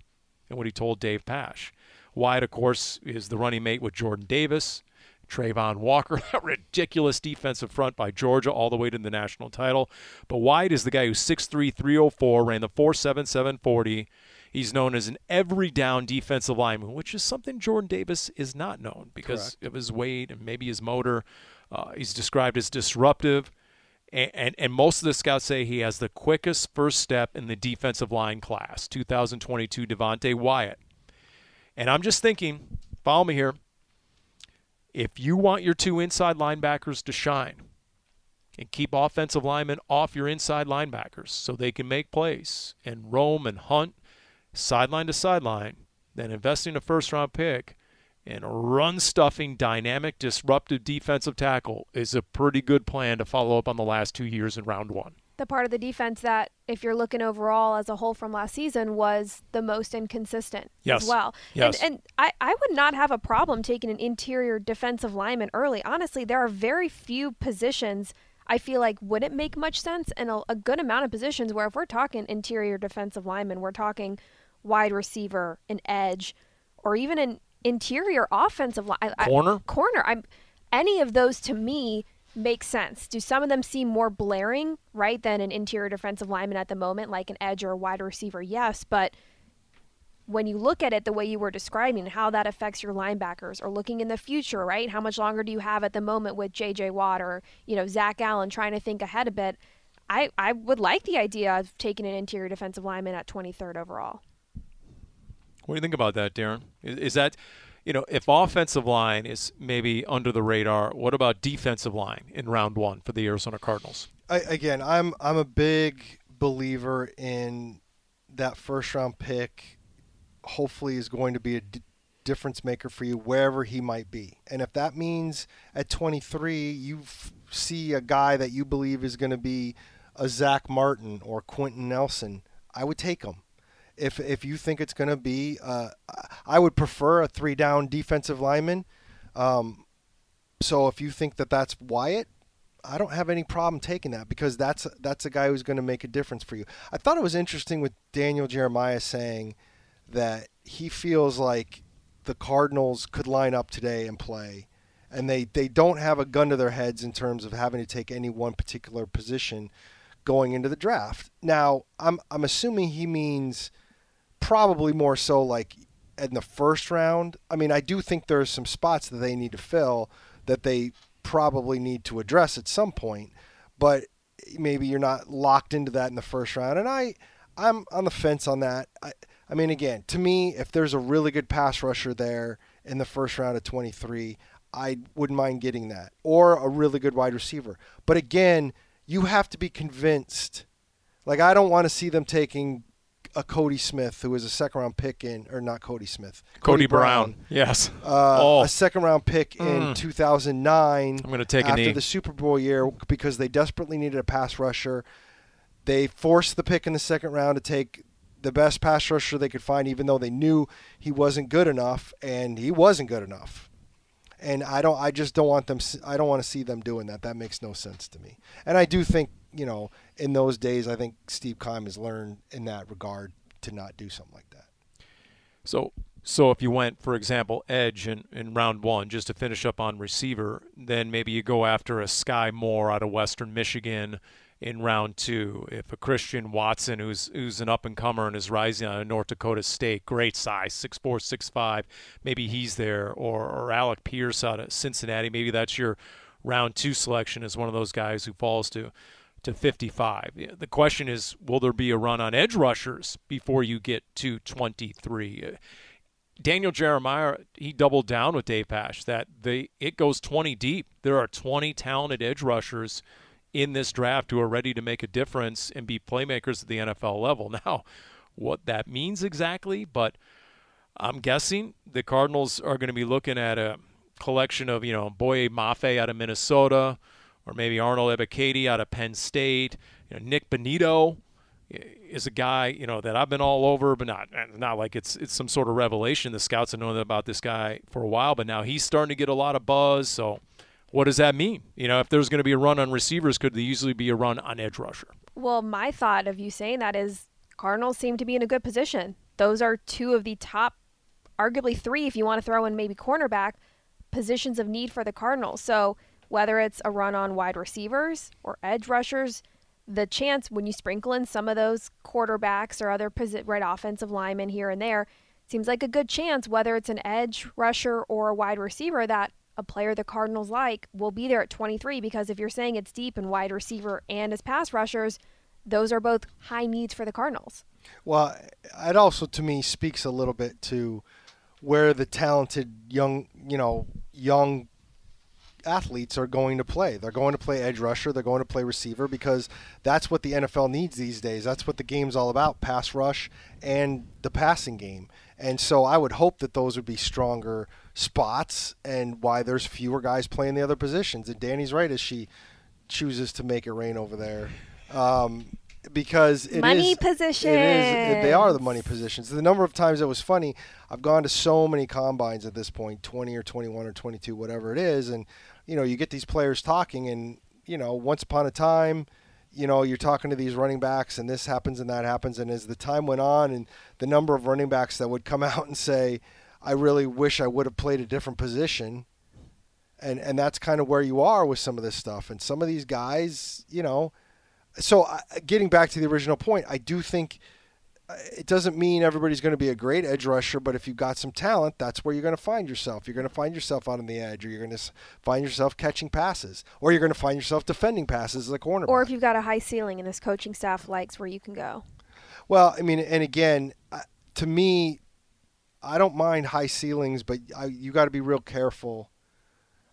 and what he told Dave Pasch. Wyatt, of course, is the running mate with Jordan Davis. Travon Walker, [laughs] that ridiculous defensive front by Georgia all the way to the national title. But Wyatt is the guy who's 6'3", 304, ran the 4.7740. He's known as an every down defensive lineman, which is something Jordan Davis is not known because of his weight and maybe his motor. Uh, he's described as disruptive. And, and, and most of the scouts say he has the quickest first step in the defensive line class, 2022 Devonte Wyatt. And I'm just thinking, follow me here if you want your two inside linebackers to shine and keep offensive linemen off your inside linebackers so they can make plays and roam and hunt sideline to sideline, then investing a first round pick and a run stuffing, dynamic, disruptive defensive tackle is a pretty good plan to follow up on the last two years in round one. The part of the defense that, if you're looking overall as a whole from last season, was the most inconsistent Yes. as well. Yes. And, and I, I would not have a problem taking an interior defensive lineman early. Honestly, there are very few positions I feel like wouldn't make much sense, and a, a good amount of positions where if we're talking interior defensive lineman, we're talking wide receiver, an edge, or even an interior offensive line. Corner? corner. I'm any of those to me make sense. Do some of them seem more blaring, right, than an interior defensive lineman at the moment, like an edge or a wide receiver? Yes, but when you look at it the way you were describing, how that affects your linebackers, or looking in the future, right? How much longer do you have at the moment with J.J. Watt or you know Zach Allen trying to think ahead a bit? I I would like the idea of taking an interior defensive lineman at 23rd overall. What do you think about that, Darren? Is, is that, you know, if offensive line is maybe under the radar, what about defensive line in round one for the Arizona Cardinals? I, again, I'm I'm a big believer in that first round pick. Hopefully, is going to be a d- difference maker for you wherever he might be. And if that means at 23 you f- see a guy that you believe is going to be a Zack Martin or Quenton Nelson, I would take him. If if you think it's going to be, uh, I would prefer a three down defensive lineman. Um, so if you think that that's Wyatt, I don't have any problem taking that because that's that's a guy who's going to make a difference for you. I thought it was interesting with Daniel Jeremiah saying that he feels like the Cardinals could line up today and play, and they they don't have a gun to their heads in terms of having to take any one particular position going into the draft. Now, I'm I'm assuming he means probably more so like in the first round. I mean, I do think there's some spots that they need to fill that they probably need to address at some point, but maybe you're not locked into that in the first round. And I, I'm on the fence on that. I, I mean, again, to me, if there's a really good pass rusher there in the first round of 23, I wouldn't mind getting that, or a really good wide receiver. But again, you have to be convinced. Like, I don't want to see them taking a Cody Smith, who was a second round pick in, or not Cody Smith, Cody, Brown. Yes. uh, Oh. a second round pick in Mm. 2009 I'm gonna take a after the Super Bowl year because they desperately needed a pass rusher. They forced the pick in the second round to take the best pass rusher they could find, even though they knew he wasn't good enough, and he wasn't good enough. And I don't, I just don't want them. I don't want to see them doing that. That makes no sense to me. And I do think, you know, in those days, I think Steve Keim has learned in that regard to not do something like that. So so if you went, for example, edge in, in round one, just to finish up on receiver, then maybe you go after a Skyy Moore out of Western Michigan in round two. If a Christian Watson, who's who's an up and comer and is rising out of North Dakota State, great size, six four, six five, maybe he's there, or or Alec Pierce out of Cincinnati, maybe that's your round two selection is one of those guys who falls to to 55. The question is, will there be a run on edge rushers before you get to 23? Uh, Daniel Jeremiah, he doubled down with Dave Pasch that they it goes 20 deep. There are 20 talented edge rushers in this draft who are ready to make a difference and be playmakers at the NFL level. [laughs] Now, what that means exactly, but I'm guessing the Cardinals are going to be looking at a collection of, you know, Boye Mafe out of Minnesota, or maybe Arnold Ebiketie out of Penn State. You know, Nik Bonitto is a guy, you know, that I've been all over, but not not like it's it's some sort of revelation. The scouts have known about this guy for a while, but now he's starting to get a lot of buzz. So, what does that mean? You know, if there's going to be a run on receivers, could there usually be a run on edge rusher? Well, my thought of you saying that is Cardinals seem to be in a good position. Those are two of the top, arguably three, if you want to throw in maybe cornerback, positions of need for the Cardinals. So whether it's a run on wide receivers or edge rushers, the chance when you sprinkle in some of those quarterbacks or other right offensive linemen here and there, seems like a good chance, whether it's an edge rusher or a wide receiver, that a player the Cardinals like will be there at 23 because if you're saying it's deep in wide receiver and as pass rushers, those are both high needs for the Cardinals. Well, it also to me speaks a little bit to where the talented young, you know, young athletes are going to play. They're going to play edge rusher, they're going to play receiver because that's what the NFL needs these days. That's what the game's all about, pass rush and the passing game. And so I would hope that those would be stronger spots and why there's fewer guys playing the other positions. And Danny's right as she chooses to make it rain over there. Um, because it Money is- It is. They are the money positions. positions. The number of times it was funny. I've gone to so many combines at this point, 20 or 21 or 22, whatever it is, and you know, you get these players talking, and you know, once upon a time, you know, you're talking to these running backs, and this happens and that happens, and as the time went on, and the number of running backs that would come [laughs] out and say, "I really wish I would have played a different position." And, and that's kind of where you are with some of this stuff. And some of these guys, you know, so uh, getting back to the original point, I do think it doesn't mean everybody's going to be a great edge rusher, but if you've got some talent, that's where you're going to find yourself. You're going to find yourself out on the edge, or you're going to find yourself catching passes, or you're going to find yourself defending passes as a corner. Or if you've got a high ceiling and this coaching staff likes where you can go. Well, I mean, and again, to me, I don't mind high ceilings, but I, you got to be real careful.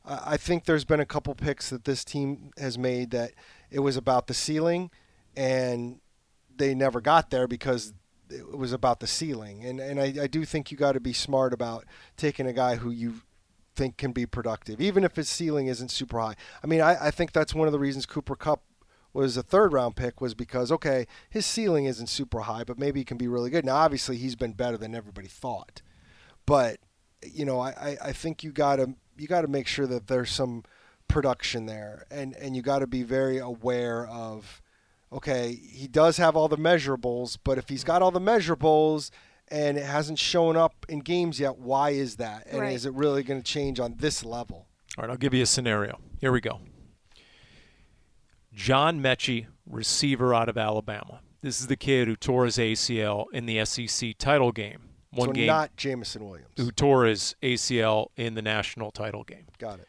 I I think there's been a couple picks that this team has made that it was about the ceiling, and they never got there because it was about the ceiling, and and I, I do think you got to be smart about taking a guy who you think can be productive, even if his ceiling isn't super high. I mean, I, I think that's one of the reasons Cooper Kupp was a third round pick was because okay, his ceiling isn't super high, but maybe he can be really good. Now, obviously, he's been better than everybody thought, but you know, I, I think you gotta you gotta make sure that there's some production there, and and you got to be very aware of okay, he does have all the measurables, but if he's got all the measurables and it hasn't shown up in games yet, why is that? And Right. is it really going to change on this level? All right, I'll give you a scenario. Here we go. John Metchie, receiver out of Alabama. This is the kid who tore his ACL in the SEC title game. One so game not Jameson Williams. who tore his ACL in the national title game. Got it.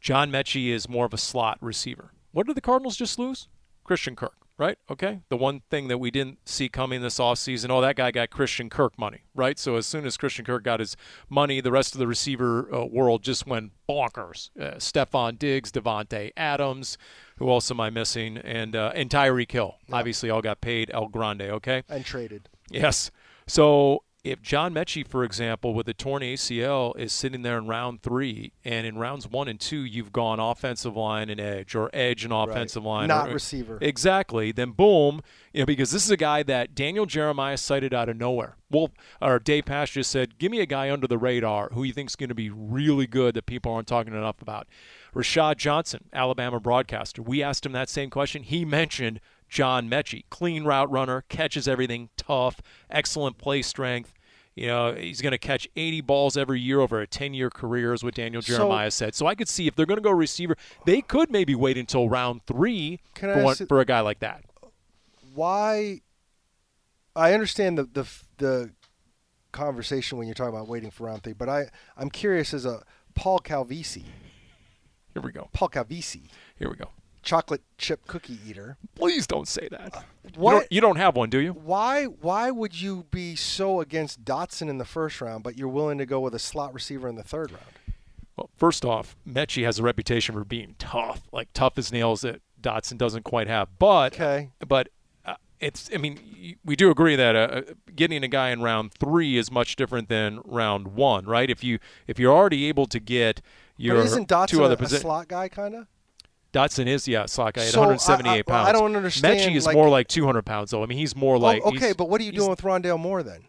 John Metchie is more of a slot receiver. What did the Cardinals just lose? Christian Kirk, right? Okay. The one thing that we didn't see coming this offseason, oh, that guy got Christian Kirk money, right? So as soon as Christian Kirk got his money, the rest of the receiver uh, world just went bonkers. Uh, Stefon Diggs, Davante Adams, who else am I missing? And, uh, and Tyreek Hill. Obviously, all got paid El Grande, okay? And traded. Yes. So if John Metchie, for example, with a torn ACL, is sitting there in round three, and in rounds one and two, you've gone offensive line and edge, or edge and offensive line, Not or- receiver. Exactly. Then boom, you know, because this is a guy that Daniel Jeremiah cited out of nowhere. Wolf or Dave Pasch just said, "Give me a guy under the radar who you think's going to be really good that people aren't talking enough about." Rashad Johnson, Alabama broadcaster. We asked him that same question. He mentioned John Metchie, clean route runner, catches everything, tough, excellent play strength. You know, he's going to catch 80 balls every year over a 10-year career, is what Daniel So- Jeremiah said. So I could see if they're going to go receiver, they could maybe wait until round three for, one, for a guy like that. Why? I understand the the the conversation when you're talking about waiting for round three, but I I'm curious as a Paul Calvisi, Here we go. Paul Calvisi, Here we go. Chocolate chip cookie eater. Please don't say that. You What? don't, you don't have one, do you? Why why would you be so against Dotson in the first round, but you're willing to go with a slot receiver in the third round? Well, first off, Metchie has a reputation for being tough, like tough as nails that Dotson doesn't quite have. But Okay. but uh, it's I mean we do agree that uh, getting a guy in round three is much different than round one, right? If you if you're already able to get your but isn't Dotson two other a, a positions, slot guy kind of? Dotson is yeah, slot guy at So, 178 I- pounds. I don't understand, Metchie is like- more like 200 pounds though. I mean he's more oh, like okay, but what are you doing with Rondale Moore then?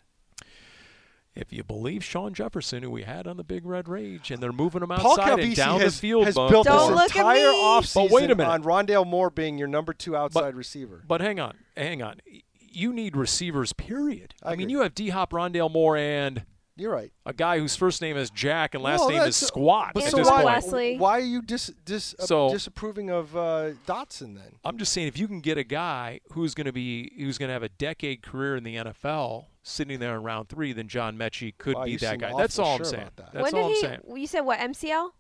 If you believe Sean Jefferson, who we had on the Big Red Rage, and they're moving him Paul outside and down has, the field, has bump. built Don't this look at entire me. offseason But wait a minute. on Rondale Moore being your number two outside receiver. But hang on, hang on. You need receivers, period. I I, mean, you have D Hop, Rondale Moore, and You're right. a guy whose first name is Jack and last Well, name is that's- Squat But at so this why, point. Wesley. why are you dis, dis, uh, So- disapproving of uh, Dotson then? I'm just saying, if you can get a guy who's going to be who's going to have a decade career in the NFL, sitting there in round three, then John Metchie could Wow, be that guy. That's all I'm saying. that. That's when all did I'm he? saying. You said what? MCL?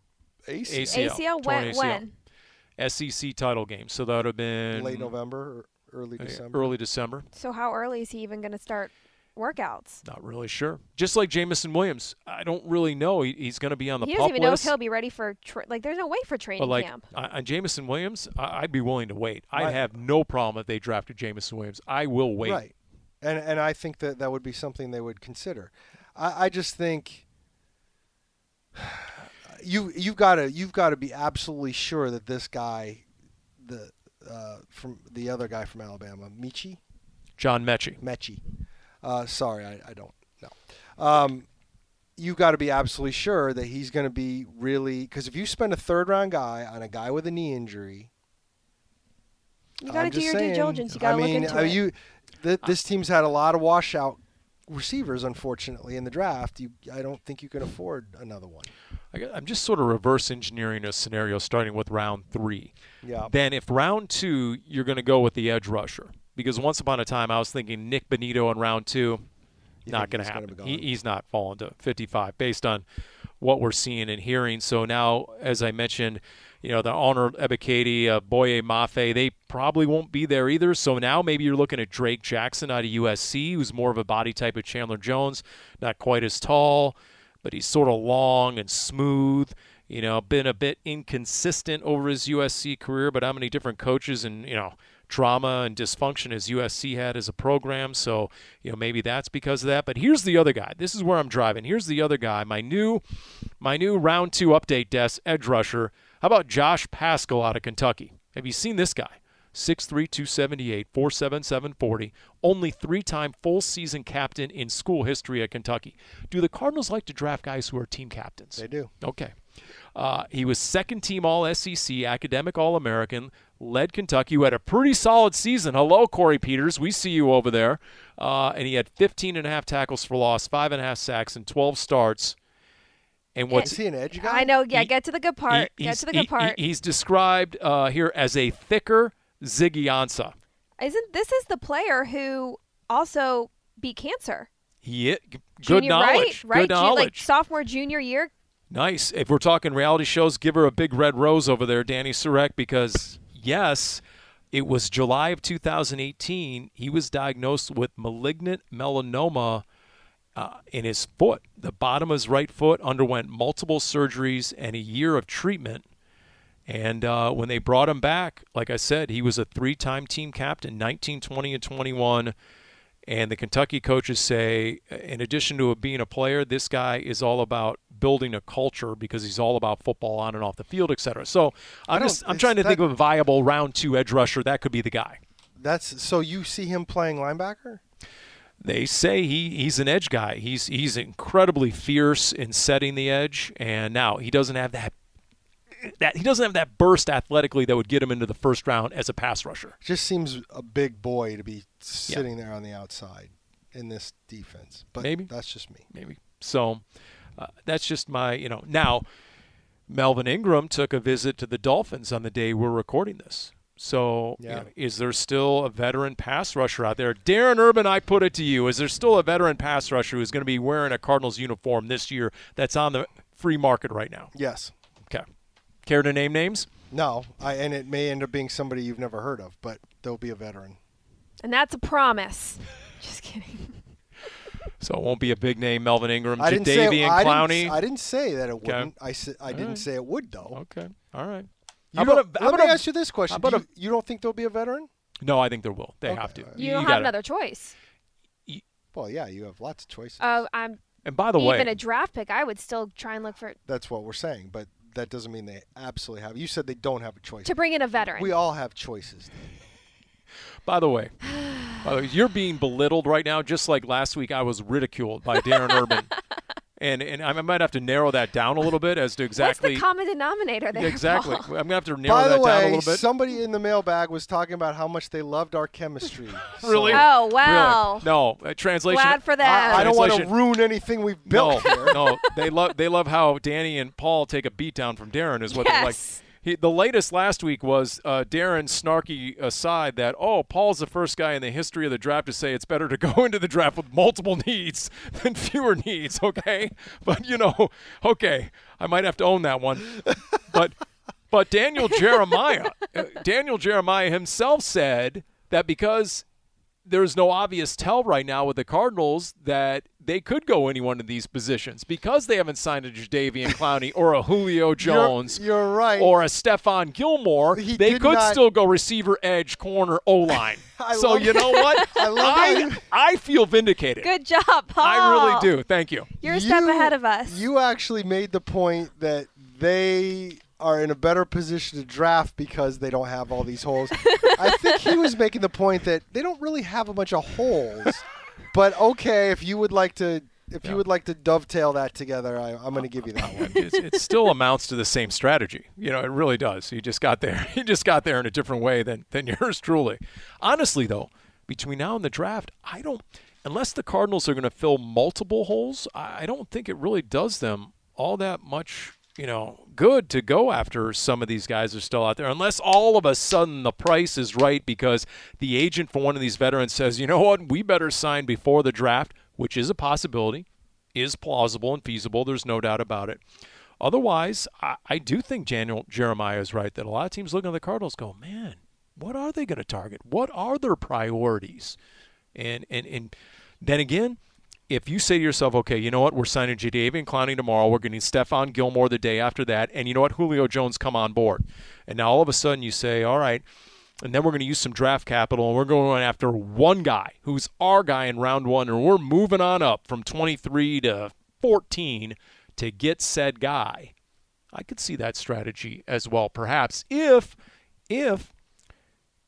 ACL. ACL. ACL? When? ACL. When? SEC title game, so that would have been Late November or early uh, December. early December. So how early is he even going to start workouts? Not really sure. Just like Jameson Williams, I don't really know. He, he's going to be on the he doesn't even know if he'll be ready for tra- like. There's no way for training But like camp. on on Jameson Williams, I, I'd be willing to wait. I'd Right. have no problem if they drafted Jameson Williams. I will wait. Right. And and I think that that would be something they would consider. I, I just think [sighs] you you've got to you've got to be absolutely sure that this guy, the uh, from the other guy from Alabama, Michi, John Metchie. Metchie. Uh, sorry, I, I don't know. Um, you've got to be absolutely sure that he's going to be really because if you spend a third round guy on a guy with a knee injury, You got to do your saying, due diligence. You got to I mean, look into uh, it. you, th- this team's had a lot of washout receivers, unfortunately, in the draft. You, I don't think you can afford another one. I got- I'm just sort of reverse engineering a scenario starting with round three. Yeah. Then if round two, you're going to go with the edge rusher. Because once upon a time, I was thinking Nik Bonitto in round two, You not going to gonna happen. He, he's not falling to 55 based on what we're seeing and hearing. So now, as I mentioned, you know, the honor Ebiketie, uh, Boye Mafe, they probably won't be there either. So now maybe you're looking at Drake Jackson out of USC, who's more of a body type of Chandler Jones, not quite as tall, but he's sort of long and smooth. You know, been a bit inconsistent over his USC career, but how many different coaches and, you know, trauma and dysfunction as USC had as a program. So, you know, maybe that's because of that. But here's the other guy. This is where I'm driving. Here's the other guy. My new my new round two update desk edge rusher. How about Josh Paschal out of Kentucky? Have you seen this guy? 6'3", 278, 4'7", 40. Only three-time full season captain in school history at Kentucky. Do the Cardinals like to draft guys who are team captains? They do. Okay. Uh, he was second team All SEC, academic All American, led Kentucky, who had a pretty solid season. Hello, Corey Peters. We see you over there. Uh, and he had 15 and a half tackles for loss, five and a half sacks, and 12 starts. And what's Is he an edge guy? I know. Yeah, He- get to the good part. he- get he's- to the good he- part. he- he's described uh, here as a thicker Ziggy Ansah. Isn't this is the player who also beat cancer? He it, good Junior, knowledge. right? Right. Good knowledge. like sophomore, junior year. Nice. If we're talking reality shows, give her a big red rose over there, Danny Surek, because yes, it was July of 2018. He was diagnosed with malignant melanoma uh, in his foot. The bottom of his right foot underwent multiple surgeries and a year of treatment. And uh, when they brought him back, like I said, he was a three-time team captain, 19, 20, and 21. And the Kentucky coaches say, in addition to being a player, this guy is all about building a culture because he's all about football on and off the field, et cetera. So I'm just I'm trying to think of a viable round two edge rusher. That could be the guy. That's so you see him playing linebacker. They say he, he's an edge guy. He's he's incredibly fierce in setting the edge, and now he doesn't have that that he doesn't have that burst athletically that would get him into the first round as a pass rusher. Just seems a big boy to be sitting there on the outside in this defense. But Maybe. that's just me. maybe. So uh, that's just my, you know. Now, Melvin Ingram took a visit to the Dolphins on the day we're recording this. So, you know, is there still a veteran pass rusher out there? Darren Urban, I put it to you: Is there still a veteran pass rusher who's going to be wearing a Cardinals uniform this year that's on the free market right now? Yes. Okay. Care to name names? No, I, and it may end up being somebody you've never heard of, but there'll be a veteran. And that's a promise. [laughs] Just kidding. So it won't be a big name, Melvin Ingram, I didn't say I Clowney. Didn't, I didn't say that it wouldn't. I said I didn't right. say it would though. okay. All right. You How don't- about a- how let me a- ask you this question: how Do about you, you don't think there'll be a veteran? No, I think there will. They Okay. have to. You, don't have gotta- another choice. Well, yeah, you have lots of choices. Oh, I'm And by the way, even a draft pick. I would still try and look for That's what we're saying, but that doesn't mean they absolutely have. You said they don't have a choice. to bring in a veteran. We all have choices. By the way, by the way, you're being belittled right now, just like last week I was ridiculed by Darren Urban. [laughs] And, and I might have to narrow that down a little bit as to exactly. What's the common denominator there? exactly. Paul? [laughs] I'm going to have to narrow By that the down a way, little bit. somebody in the mailbag was talking about how much they loved our chemistry. [laughs] So Really? Oh Really? wow. No. Uh, translation. Glad for that. I, I don't want to Translation. ruin anything we've No, built here. no. They love they love how Danny and Paul take a beat down from Darren is what they like. Yes. He, the latest last week was uh, Darren's snarky aside that oh Paul's the first guy in the history of the draft to say it's better to [laughs] go into the draft with multiple needs than fewer needs. Okay, [laughs] but you know, okay, I might have to own that one. But but Daniel Jeremiah, uh, Daniel Jeremiah himself said that because there's no obvious tell right now with the Cardinals that they could go any one of these positions because they haven't signed a Jadeveon [laughs] Clowney or a Julio Jones you're right. or a Stephon Gilmore. He they could not- still go receiver, edge, corner, O line. [laughs] So love- you know [laughs] what? I love how you- I feel vindicated. Good job, Paul. I really do. Thank you. You're a step You- ahead of us. You actually made the point that they are in a better position to draft because they don't have all these holes. I think he was making the point that they don't really have a bunch of holes. But okay, if you would like to if Yeah. you would like to dovetail that together, I, I'm going to give you that one. it still amounts to the same strategy. You know, it really does. You just got there. [laughs] You just got there in a different way than than [laughs] yours truly. Honestly, though, between now and the draft, I don't. Unless the Cardinals are going to fill multiple holes, I don't think it really does them all that much. You know, good to go after some of these guys are still out there, unless all of a sudden the price is right because the agent for one of these veterans says, you know what, we better sign before the draft, which is a possibility is plausible and feasible. There's no doubt about it. Otherwise, I, I do think Daniel Jeremiah is right that a lot of teams looking at the Cardinals go, man, what are they going to target? What are their priorities? And and and then again, if you say to yourself, okay, you know what, we're signing Jadeveon Clowney tomorrow, we're getting Stephon Gilmore the day after that, and you know what, Julio Jones come on board, and now all of a sudden you say, all right, and then we're going to use some draft capital, and we're going after one guy who's our guy in round one, and we're moving on up from 23 to 14 to get said guy. I could see that strategy as well, perhaps if if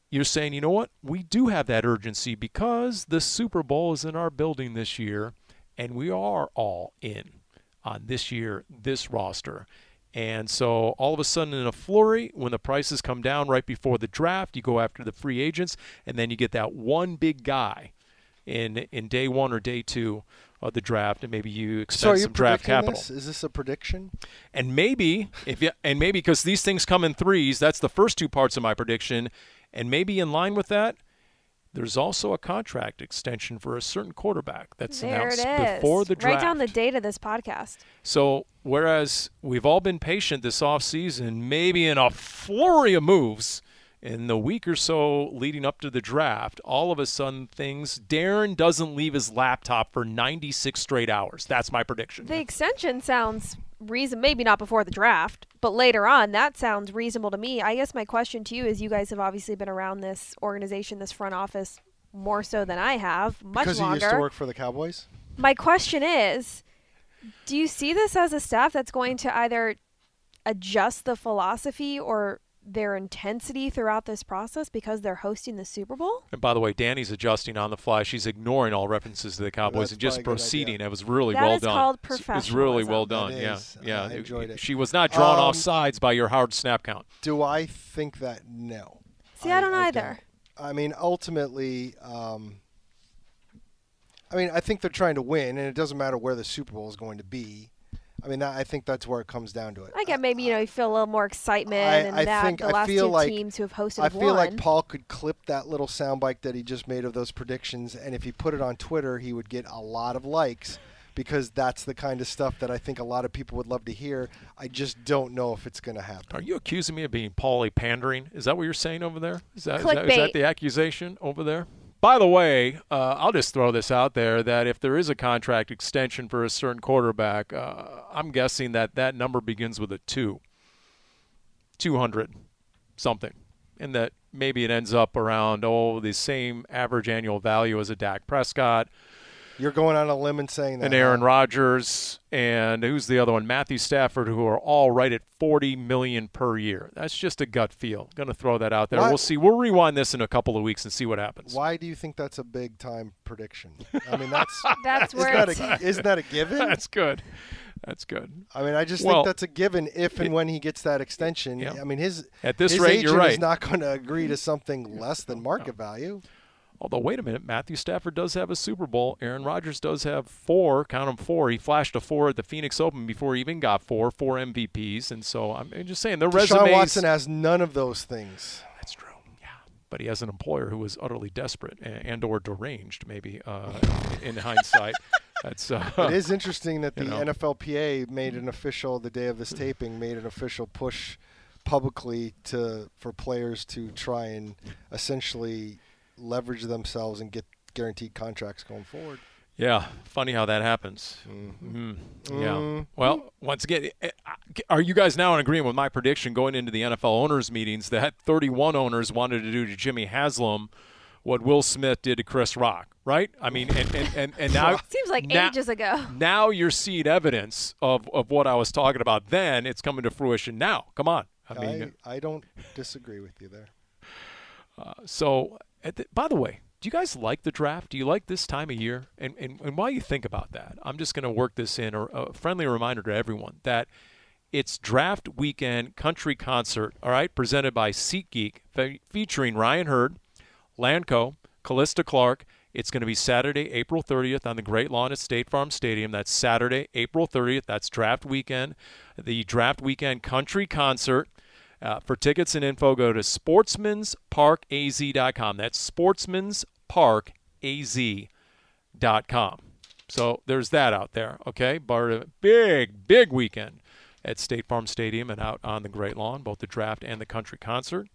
you're saying, you know what, we do have that urgency because the Super Bowl is in our building this year, and we are all in on this year, this roster. And so all of a sudden, in a flurry, when the prices come down right before the draft, you go after the free agents, and then you get that one big guy in in day one or day two of the draft, and maybe you expect So some draft capital. this? Is this a prediction? And maybe if you, and maybe because these things come in threes, that's the first two parts of my prediction. And maybe in line with that, there's also a contract extension for a certain quarterback that's There announced before the draft. Write down the date of this podcast. So whereas we've all been patient this offseason, maybe in a flurry of moves in the week or so leading up to the draft, all of a sudden things Darren doesn't leave his laptop for 96 straight hours. That's my prediction. The extension sounds reason maybe not before the draft, but later on that sounds reasonable to me. I guess my question to you is you guys have obviously been around this organization, this front office more so than I have, much because longer. you used to work for the Cowboys. My question is do you see this as a staff that's going to either adjust the philosophy or their intensity throughout this process because they're hosting the Super Bowl? And by the way, Danny's adjusting on the fly. She's ignoring all references to the Cowboys That's and just probably a good proceeding. idea. It was really That well is done. called It's- It's really well done. It yeah, is. yeah. I enjoyed it. She was not drawn off Um, sides by your hard snap count. Do I think that? No. See, I, don't either. don't. I mean, ultimately, um, I mean, I think they're trying to win, and it doesn't matter where the Super Bowl is going to be. I mean, that, I think that's where it comes down to it. I get maybe you know you feel a little more excitement I- and I that think- the I last feel two like- teams who have hosted I have feel like. Paul could clip that little soundbite that he just made of those predictions, and if he put it on Twitter, he would get a lot of likes because that's the kind of stuff that I think a lot of people would love to hear. I just don't know if it's going to happen. Are you accusing me of being Paulie pandering? Is that what you're saying over there? Is that, is that, is that the accusation over there? By the way, uh, I'll just throw this out there that if there is a contract extension for a certain quarterback, uh, I'm guessing that that number begins with a two. 200 something. And that maybe it ends up around, oh, the same average annual value as a Dak Prescott, You're going on a limb and saying that. and Aaron huh? Rodgers, and who's the other one? Matthew Stafford, who are all right at 40 million per year. That's just a gut feel. Going to throw that out there. Why- We'll see. We'll rewind this in a couple of weeks and see what happens. Why do you think that's a big time prediction? I mean, that's [laughs] That's isn't where that, it's, a, isn't that a given? [laughs] That's good. That's good. I mean, I just Well, think that's a given if and it- when he gets that extension. Yeah. I mean, his At this his rate, agent you're right. is not going to agree to something less than market value. Although, wait a minute, Matthew Stafford does have a Super Bowl. Aaron Rodgers does have four. Count them four. He flashed a four at the Phoenix Open before he even got four, four MVPs. And so I'm just saying their Deshaun resumes. Watson has none of those things. That's true. Yeah, but he has an employer who was utterly desperate and, and or deranged, maybe uh, in hindsight. [laughs] That's uh, It is interesting that [laughs] the know. NFLPA made an official the day of this taping made an official push publicly to for players to try and essentially leverage themselves and get guaranteed contracts going forward. Yeah, funny how that happens. Mm-hmm. Mhm. Yeah. Mhm. Well, once again, eh, eh, are you guys now in agreement with my prediction going into the NFL owners meetings that 31 owners wanted to do to Jimmy Haslam what Will Smith did to Chris Rock, right? I mean, and and and, and now [laughs] seems like now- ages ago. Now you're seeing evidence of of what I was talking about then. It's coming to fruition now. Come on. I I, mean, I, don't disagree with you there. So, at the, by the way, do you guys like the draft? Do you like this time of year? And, and, and while you think about that, I'm just going to work this in, or a friendly reminder to everyone that it's draft weekend country concert, all right, presented by SeatGeek, fe- featuring Ryan Hurd, Lanco, Callista Clark. It's going to be Saturday, April 30th on the Great Lawn at State Farm Stadium. That's Saturday, April 30th. That's draft weekend. The draft weekend country concert. Uh, for tickets and info, go to sportsmansparkaz.com. That's sportsmansparkaz.com. So there's that out there, okay? But a big, big weekend at State Farm Stadium and out on the Great Lawn, both the draft and the country concert.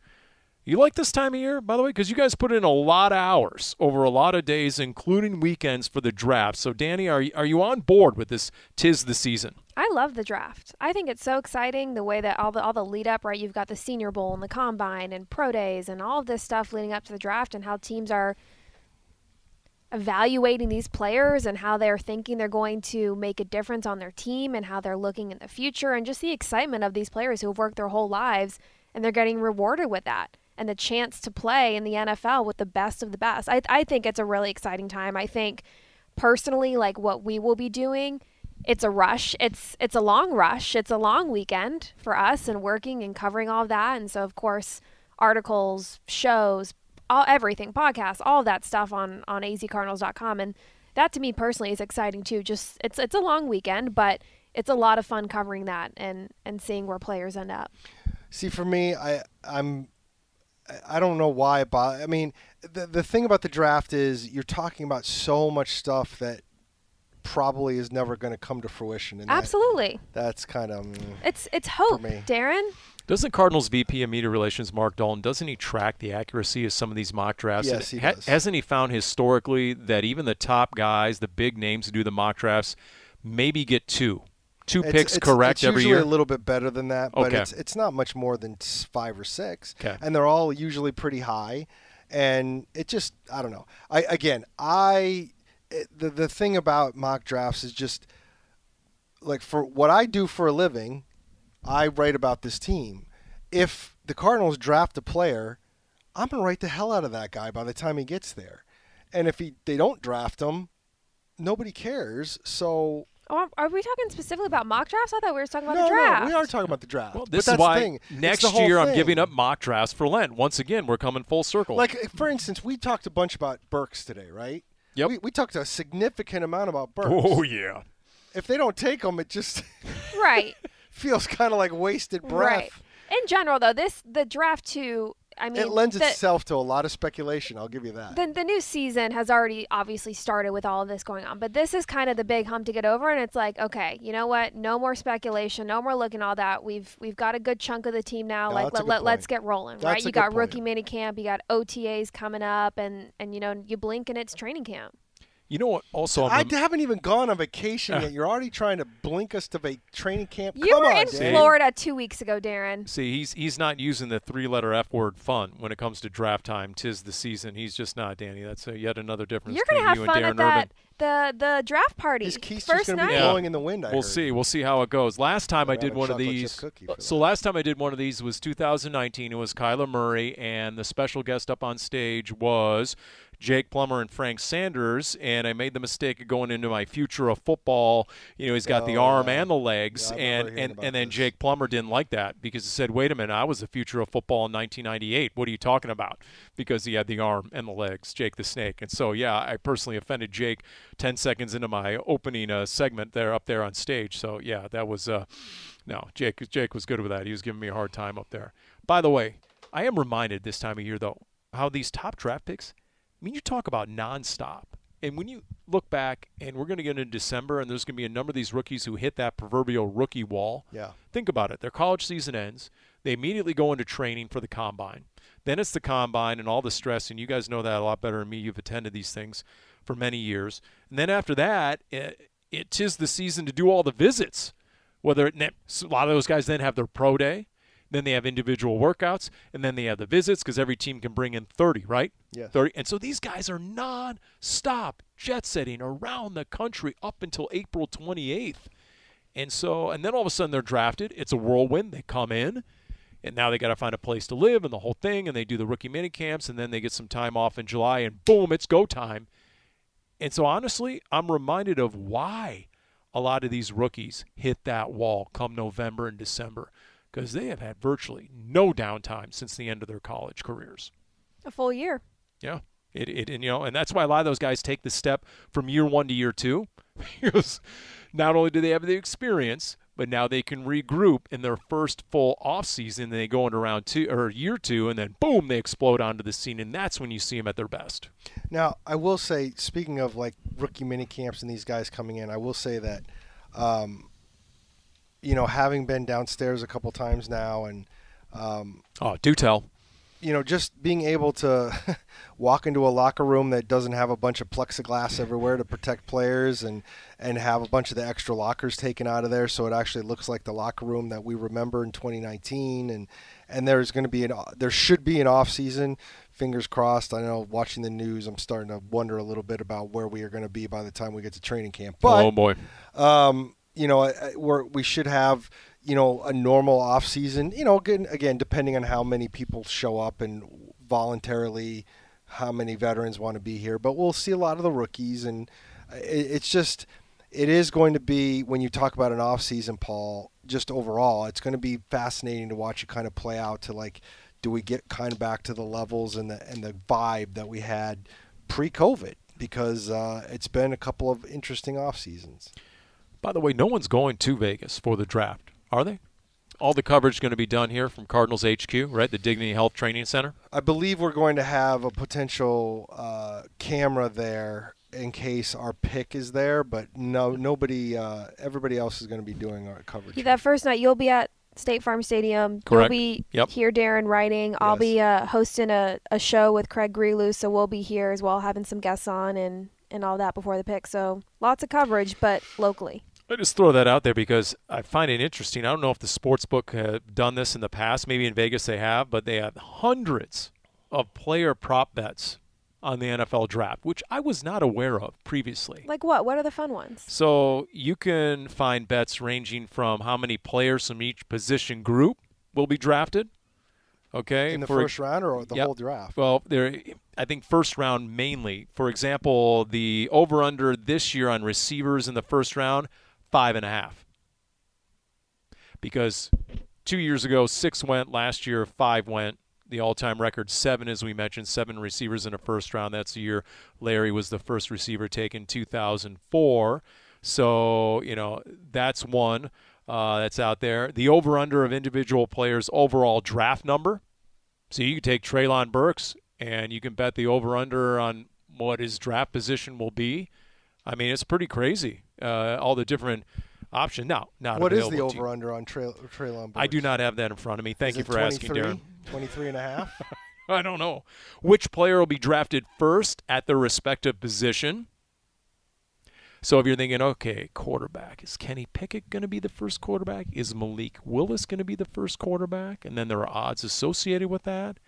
You like this time of year, by the way, because you guys put in a lot of hours over a lot of days, including weekends for the draft. So, Danny, are you, are you on board with this? Tis the season. I love the draft. I think it's so exciting the way that all the all the lead up, right? You've got the Senior Bowl and the Combine and pro days and all of this stuff leading up to the draft and how teams are evaluating these players and how they're thinking they're going to make a difference on their team and how they're looking in the future and just the excitement of these players who have worked their whole lives and they're getting rewarded with that and the chance to play in the NFL with the best of the best. I, I think it's a really exciting time. I think personally, like what we will be doing, it's a rush. It's it's a long rush. It's a long weekend for us and working and covering all of that. And so of course, articles, shows, all everything, podcasts, all that stuff on on azcardinals.com. And that to me personally is exciting too. Just it's it's a long weekend, but it's a lot of fun covering that and and seeing where players end up. See, for me, I I'm I don't know why, but I mean, the the thing about the draft is you're talking about so much stuff that probably is never going to come to fruition. And Absolutely. That, that's kind of mm, it's it's hope, Darren. Doesn't Cardinals VP of Media Relations Mark Dalton doesn't he track the accuracy of some of these mock drafts? Yes, he ha- does. Hasn't he found historically that even the top guys, the big names who do the mock drafts, maybe get two, two it's, picks it's, correct it's every usually year? a little bit better than that, but Okay. it's it's not much more than five or six, Okay. and they're all usually pretty high. And it just I don't know. I again I it, the the thing about mock drafts is just like for what I do for a living, I write about this team. If the Cardinals draft a player, I'm gonna write the hell out of that guy by the time he gets there. And if he they don't draft him, nobody cares. So Oh, are we talking specifically about mock drafts? I thought we were talking about no, the draft. no, we are talking about the draft. well, But this that's is why thing. Next the whole year I'm giving up mock drafts for Lent. Once again, we're coming full circle. Like for instance, we talked a bunch about Burks today, right? Yep. We, we talked a significant amount about Burks. oh yeah. If they don't take him, it just right. [laughs] feels kind of like wasted breath. Right. In general, though, this the draft too. I mean, it lends the, itself to a lot of speculation. I'll give you that. The, the new season has already obviously started with all of this going on, but this is kind of the big hump to get over, and it's like, okay, you know what? No more speculation, no more looking all that. We've we've got a good chunk of the team now. No, like let, let, let's get rolling, That's right? You got rookie point. mini camp, you got OTAs coming up, and and you know you blink and it's training camp. You know what? Also, I'm I rem- haven't even gone on vacation yet. [laughs] You're already trying to blink us to va- training camp. You Come were on, in Dave. Florida two weeks ago, Darren. See, he's he's not using the three-letter F word "fun" when it comes to draft time. Tis the season. He's just not, Danny. That's a, yet another difference You're gonna have you fun and at Darren Urban. that the the draft party. His keister's First going to be night. Blowing in the wind. I We'll heard. see. We'll see how it goes. Last time I Gotta did one of these. Uh, so that. last time I did one of these was 2019. It was Kyler Murray, and the special guest up on stage was Jake Plummer and Frank Sanders. And I made the mistake of going into my future of football. You know, he's got the Oh, arm yeah. and the legs, Yeah, and and and then this. Jake Plummer didn't like that because he said, "Wait a minute, I was the future of football in 1998. What are you talking about?" Because he had the arm and the legs, Jake the Snake. And so, yeah, I personally offended Jake 10 seconds into my opening uh, segment there up there on stage. So, yeah, that was uh, no Jake. Jake was good with that. He was giving me a hard time up there. By the way, I am reminded this time of year though how these top draft picks. I mean, you talk about nonstop. And when you look back, and we're going to get into December, and there's going to be a number of these rookies who hit that proverbial rookie wall. Yeah. Think about it. Their college season ends. They immediately go into training for the combine. Then it's the combine and all the stress, and you guys know that a lot better than me. You've attended these things for many years. And then after that, it, it is the season to do all the visits. Whether it, a lot of those guys then have their pro day, then they have individual workouts, and then they have the visits because every team can bring in 30, right? Yeah. 30. And so these guys are non-stop jet setting around the country up until April 28th. And so, and then all of a sudden they're drafted. It's a whirlwind. They come in, and now they got to find a place to live and the whole thing. And they do the rookie mini camps, and then they get some time off in July, and boom, it's go time. And so, honestly, I'm reminded of why a lot of these rookies hit that wall come November and December because they have had virtually no downtime since the end of their college careers. A full year. Yeah. It, it and you know, and that's why a lot of those guys take the step from year one to year two, [laughs] because not only do they have the experience, but now they can regroup in their first full off season. They go into round two or year two, and then boom, they explode onto the scene, and that's when you see them at their best. Now, I will say, speaking of like rookie mini camps and these guys coming in, I will say that, um, you know, having been downstairs a couple times now, and um, Oh, do tell. You know, just being able to [laughs] walk into a locker room that doesn't have a bunch of plexiglass everywhere to protect players and, and have a bunch of the extra lockers taken out of there so it actually looks like the locker room that we remember in 2019 and and there's going to be an there should be an off season. Fingers crossed. I know watching the news I'm starting to wonder a little bit about where we are going to be by the time we get to training camp. But oh boy. um, you know, we're, we should have you know a normal off season. You know, again, again, depending on how many people show up and voluntarily, how many veterans want to be here. But we'll see a lot of the rookies, and it's just it is going to be when you talk about an off season, Paul. Just overall, it's going to be fascinating to watch it kind of play out. To like, do we get kind of back to the levels and the and the vibe that we had pre-COVID? Because uh, it's been a couple of interesting off seasons. By the way, no one's going to Vegas for the draft, are they? All the coverage is going to be done here from Cardinals HQ, right? The Dignity Health Training Center. I believe we're going to have a potential uh, camera there in case our pick is there, but no, nobody, uh, everybody else is going to be doing our coverage. That first night, you'll be at State Farm Stadium. Correct. You'll be Yep. here, Darren, writing. I'll Yes. be uh, hosting a, a show with Craig Grialou, so we'll be here as well, having some guests on and, and all that before the pick. So lots of coverage, but locally. I just throw that out there because I find it interesting. I don't know if the sports book have done this in the past. Maybe in Vegas they have, but they have hundreds of player prop bets on the NFL draft, which I was not aware of previously. Like what? What are the fun ones? So you can find bets ranging from how many players from each position group will be drafted. Okay, in the for- first round or the Yep. whole draft. Well, there, I think first round mainly. For example, the over under this year on receivers in the first round, five and a half. Because two years ago, six went. Last year, five went. The all time record, seven, as we mentioned, seven receivers in a first round. That's the year Larry was the first receiver taken, 2004. So, you know, that's one uh, that's out there. The over under of individual players' overall draft number. So you can take Treylon Burks and you can bet the over under on what his draft position will be. I mean, it's pretty crazy. Uh, all the different options. Now, not what is the available to you. over under on Trail, Treylon I do not have that in front of me. Thank Is you for asking, Darren. 23 and a half? [laughs] I don't know. Which player will be drafted first at their respective position? So if you're thinking, okay, quarterback, is Kenny Pickett going to be the first quarterback? Is Malik Willis going to be the first quarterback? And then there are odds associated with that.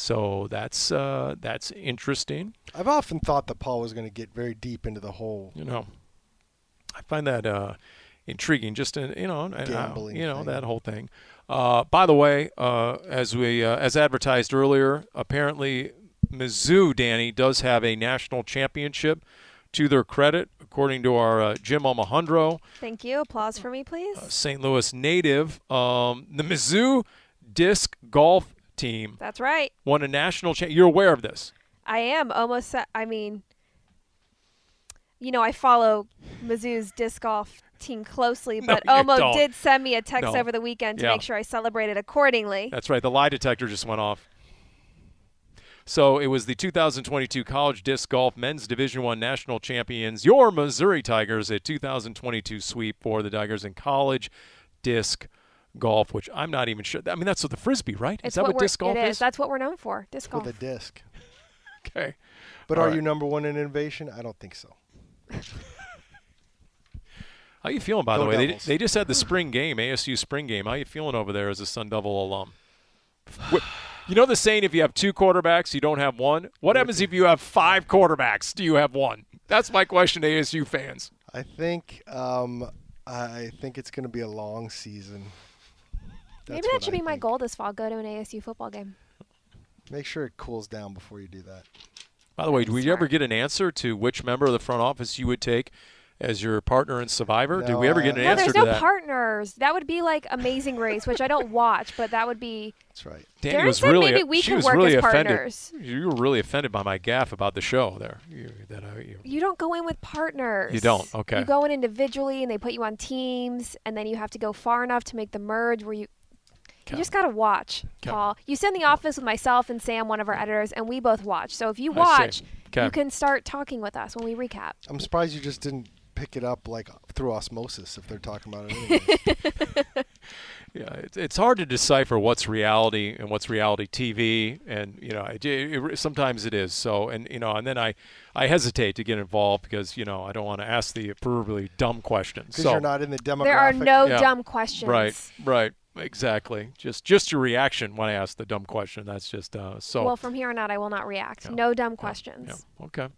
So that's uh, that's interesting. I've often thought that Paul was going to get very deep into the whole. You know, I find that uh, intriguing. Just in, you know, and how- you know thing. that whole thing. Uh, by the way, uh, as we uh, as advertised earlier, apparently Mizzou, Danny, does have a national championship to their credit, according to our uh, Jim Alejandro, Thank you. Applause for me, please. St. Louis native. Um, the Mizzou disc golf team That's right. won a national champ. You're aware of this? I am almost. I mean, you know, I follow Mizzou's disc golf team closely, but you Omo don't. did send me a text No. over the weekend to Yeah. make sure I celebrated accordingly. That's right. The lie detector just went off. So it was the 2022 College Disc Golf Men's Division One National Champions, your Missouri Tigers, a 2022 sweep for the Tigers in college disc golf, which I'm not even sure. I mean, that's what the frisbee, right? It's is that what, we're, disc golf it is? is. That's what we're known for. Disc golf. With a disc. [laughs] Okay. But All are right. you number one in innovation? I don't think so. How you feeling, by the way? They, Devils. they just had the spring game, ASU spring game. How you feeling over there as a Sun Devil alum? Wh- You know the saying, if you have two quarterbacks, you don't have one? What happens if you have five quarterbacks? Do you have one? That's my question to ASU fans. I think um, I think it's going to be a long season. Maybe that should I be my think. goal this fall. Go to an ASU football game. Make sure it cools down before you do that. By the way, did we ever get an answer to which member of the front office you would take as your partner in Survivor? did No, we ever get an answer? No, answer there's to no that? partners. That would be like Amazing Race, which I don't [laughs] watch, but that would be. That's right. Danny Darren was said really maybe we she could was work really as offended. partners. You were really offended by my gaff about the show there. You, that I, you, You don't go in with partners. You don't, okay. You go in individually, and they put you on teams, and then you have to go far enough to make the merge where you. Okay. You just gotta watch, Okay. Paul. You sit in the office with myself and Sam, one of our editors, and we both watch. So if you watch, Okay. you can start talking with us when we recap. I'm surprised you just didn't pick it up like through osmosis if they're talking about it. [laughs] Yeah, it's, it's hard to decipher what's reality and what's reality TV, and you know, it, it, sometimes it is. So, and you know, and then I, I hesitate to get involved because you know I don't want to ask the proverbially dumb questions. Because So, you're not in the demographic. There are no Yeah. dumb questions. right, right, exactly. Just just your reaction when I ask the dumb question. That's just uh, so. Well, from here on out, I will not react. No dumb questions. Yeah. Okay.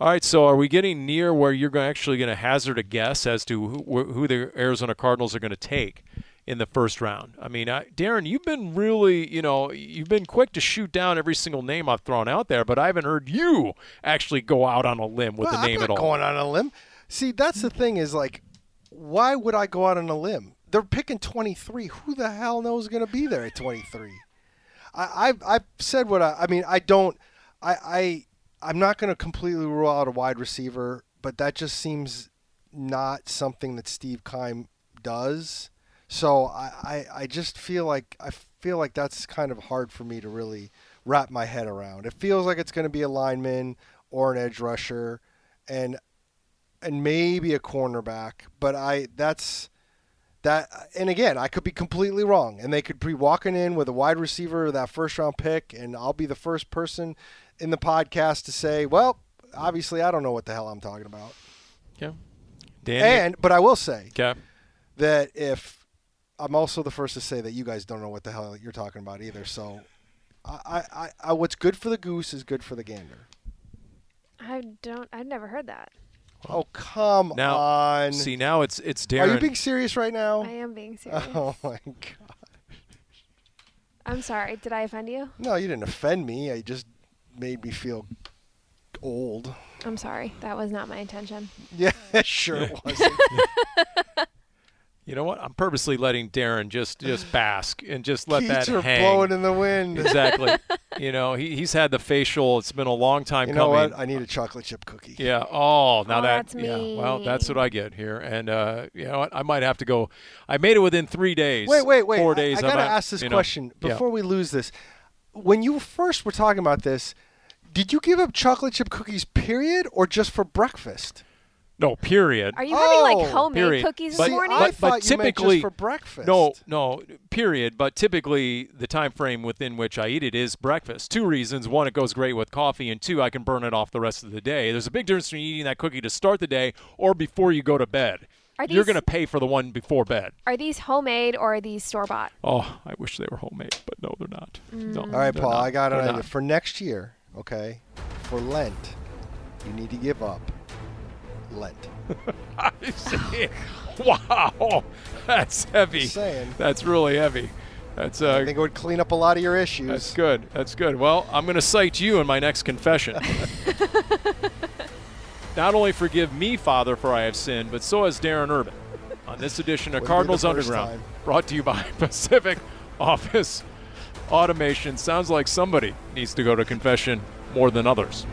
All right. So, are we getting near where you're going actually going to hazard a guess as to who, who the Arizona Cardinals are going to take in the first round? I mean, I, Darren, you've been really, you know, you've been quick to shoot down every single name I've thrown out there, but I haven't heard you actually go out on a limb with Well, the name I'm at not all. going on a limb. See, that's the thing is like, why would I go out on a limb? They're picking 23. Who the hell knows going to be there at 23? I, I've, I've said what I. I mean, I don't. I, I I'm not going to completely rule out a wide receiver, but that just seems not something that Steve Keim does. So I, I, I just feel like I feel like that's kind of hard for me to really wrap my head around. It feels like it's going to be a lineman or an edge rusher, and and maybe a cornerback. But I that's that. Uh, and again, I could be completely wrong, and they could be walking in with a wide receiver that first round pick, and I'll be the first person in the podcast to say, well, obviously I don't know what the hell I'm talking about. Yeah. Dan. And but I will say okay. that if I'm also the first to say that you guys don't know what the hell you're talking about either. So, I, I, I, I what's good for the goose is good for the gander. I don't. I've never heard that. Oh come Now, on! see, now it's it's Darren. Are you being serious right now? I am being serious. [laughs] Oh my god! I'm sorry. Did I offend you? No, you didn't offend me. I just made me feel old. I'm sorry. That was not my intention. [laughs] Yeah, sure it [laughs] wasn't. You know what? I'm purposely letting Darren just just bask and just let Keats that are hang. blowing in the wind. exactly. [laughs] you know, he, he's had the facial. It's been a long time You know coming. what? I need a chocolate chip cookie. Yeah. Oh, now Oh, that. that's yeah. Well, that's what. I get here, and uh, you know what? I might have to go. I made it within three days. Wait, wait, wait. Four days. I, I'm gotta at- ask this you know, question yeah. before we lose this. When you first were talking about this, did you give up chocolate chip cookies, period, or just for breakfast? No, period. Are you having Oh, like homemade period. cookies But- this See, morning? I but- thought but you meant typically- just for breakfast. No, no, period. But typically, the time frame within which I eat it is breakfast. Two reasons: one, it goes great with coffee, and two, I can burn it off the rest of the day. There's a big difference between eating that cookie to start the day or before you go to bed. Are You're going to pay for the one before bed. Are these homemade or are these store bought? Oh, I wish they were homemade, but no, they're not. No, mm. All right, Paul. not. I got an idea for next year. Okay, for Lent, you need to give up Lent. [laughs] I see. wow, that's heavy. Saying. That's really heavy. That's uh, I think it would clean up a lot of your issues. that's good. That's good. Well, I'm going to cite you in my next confession. [laughs] Not only forgive me, Father, for I have sinned, but so has Darren Urban. On this edition of Wouldn't Cardinals Underground, time. brought to you by [laughs] Pacific Office Automation. Sounds like somebody needs to go to confession more than others.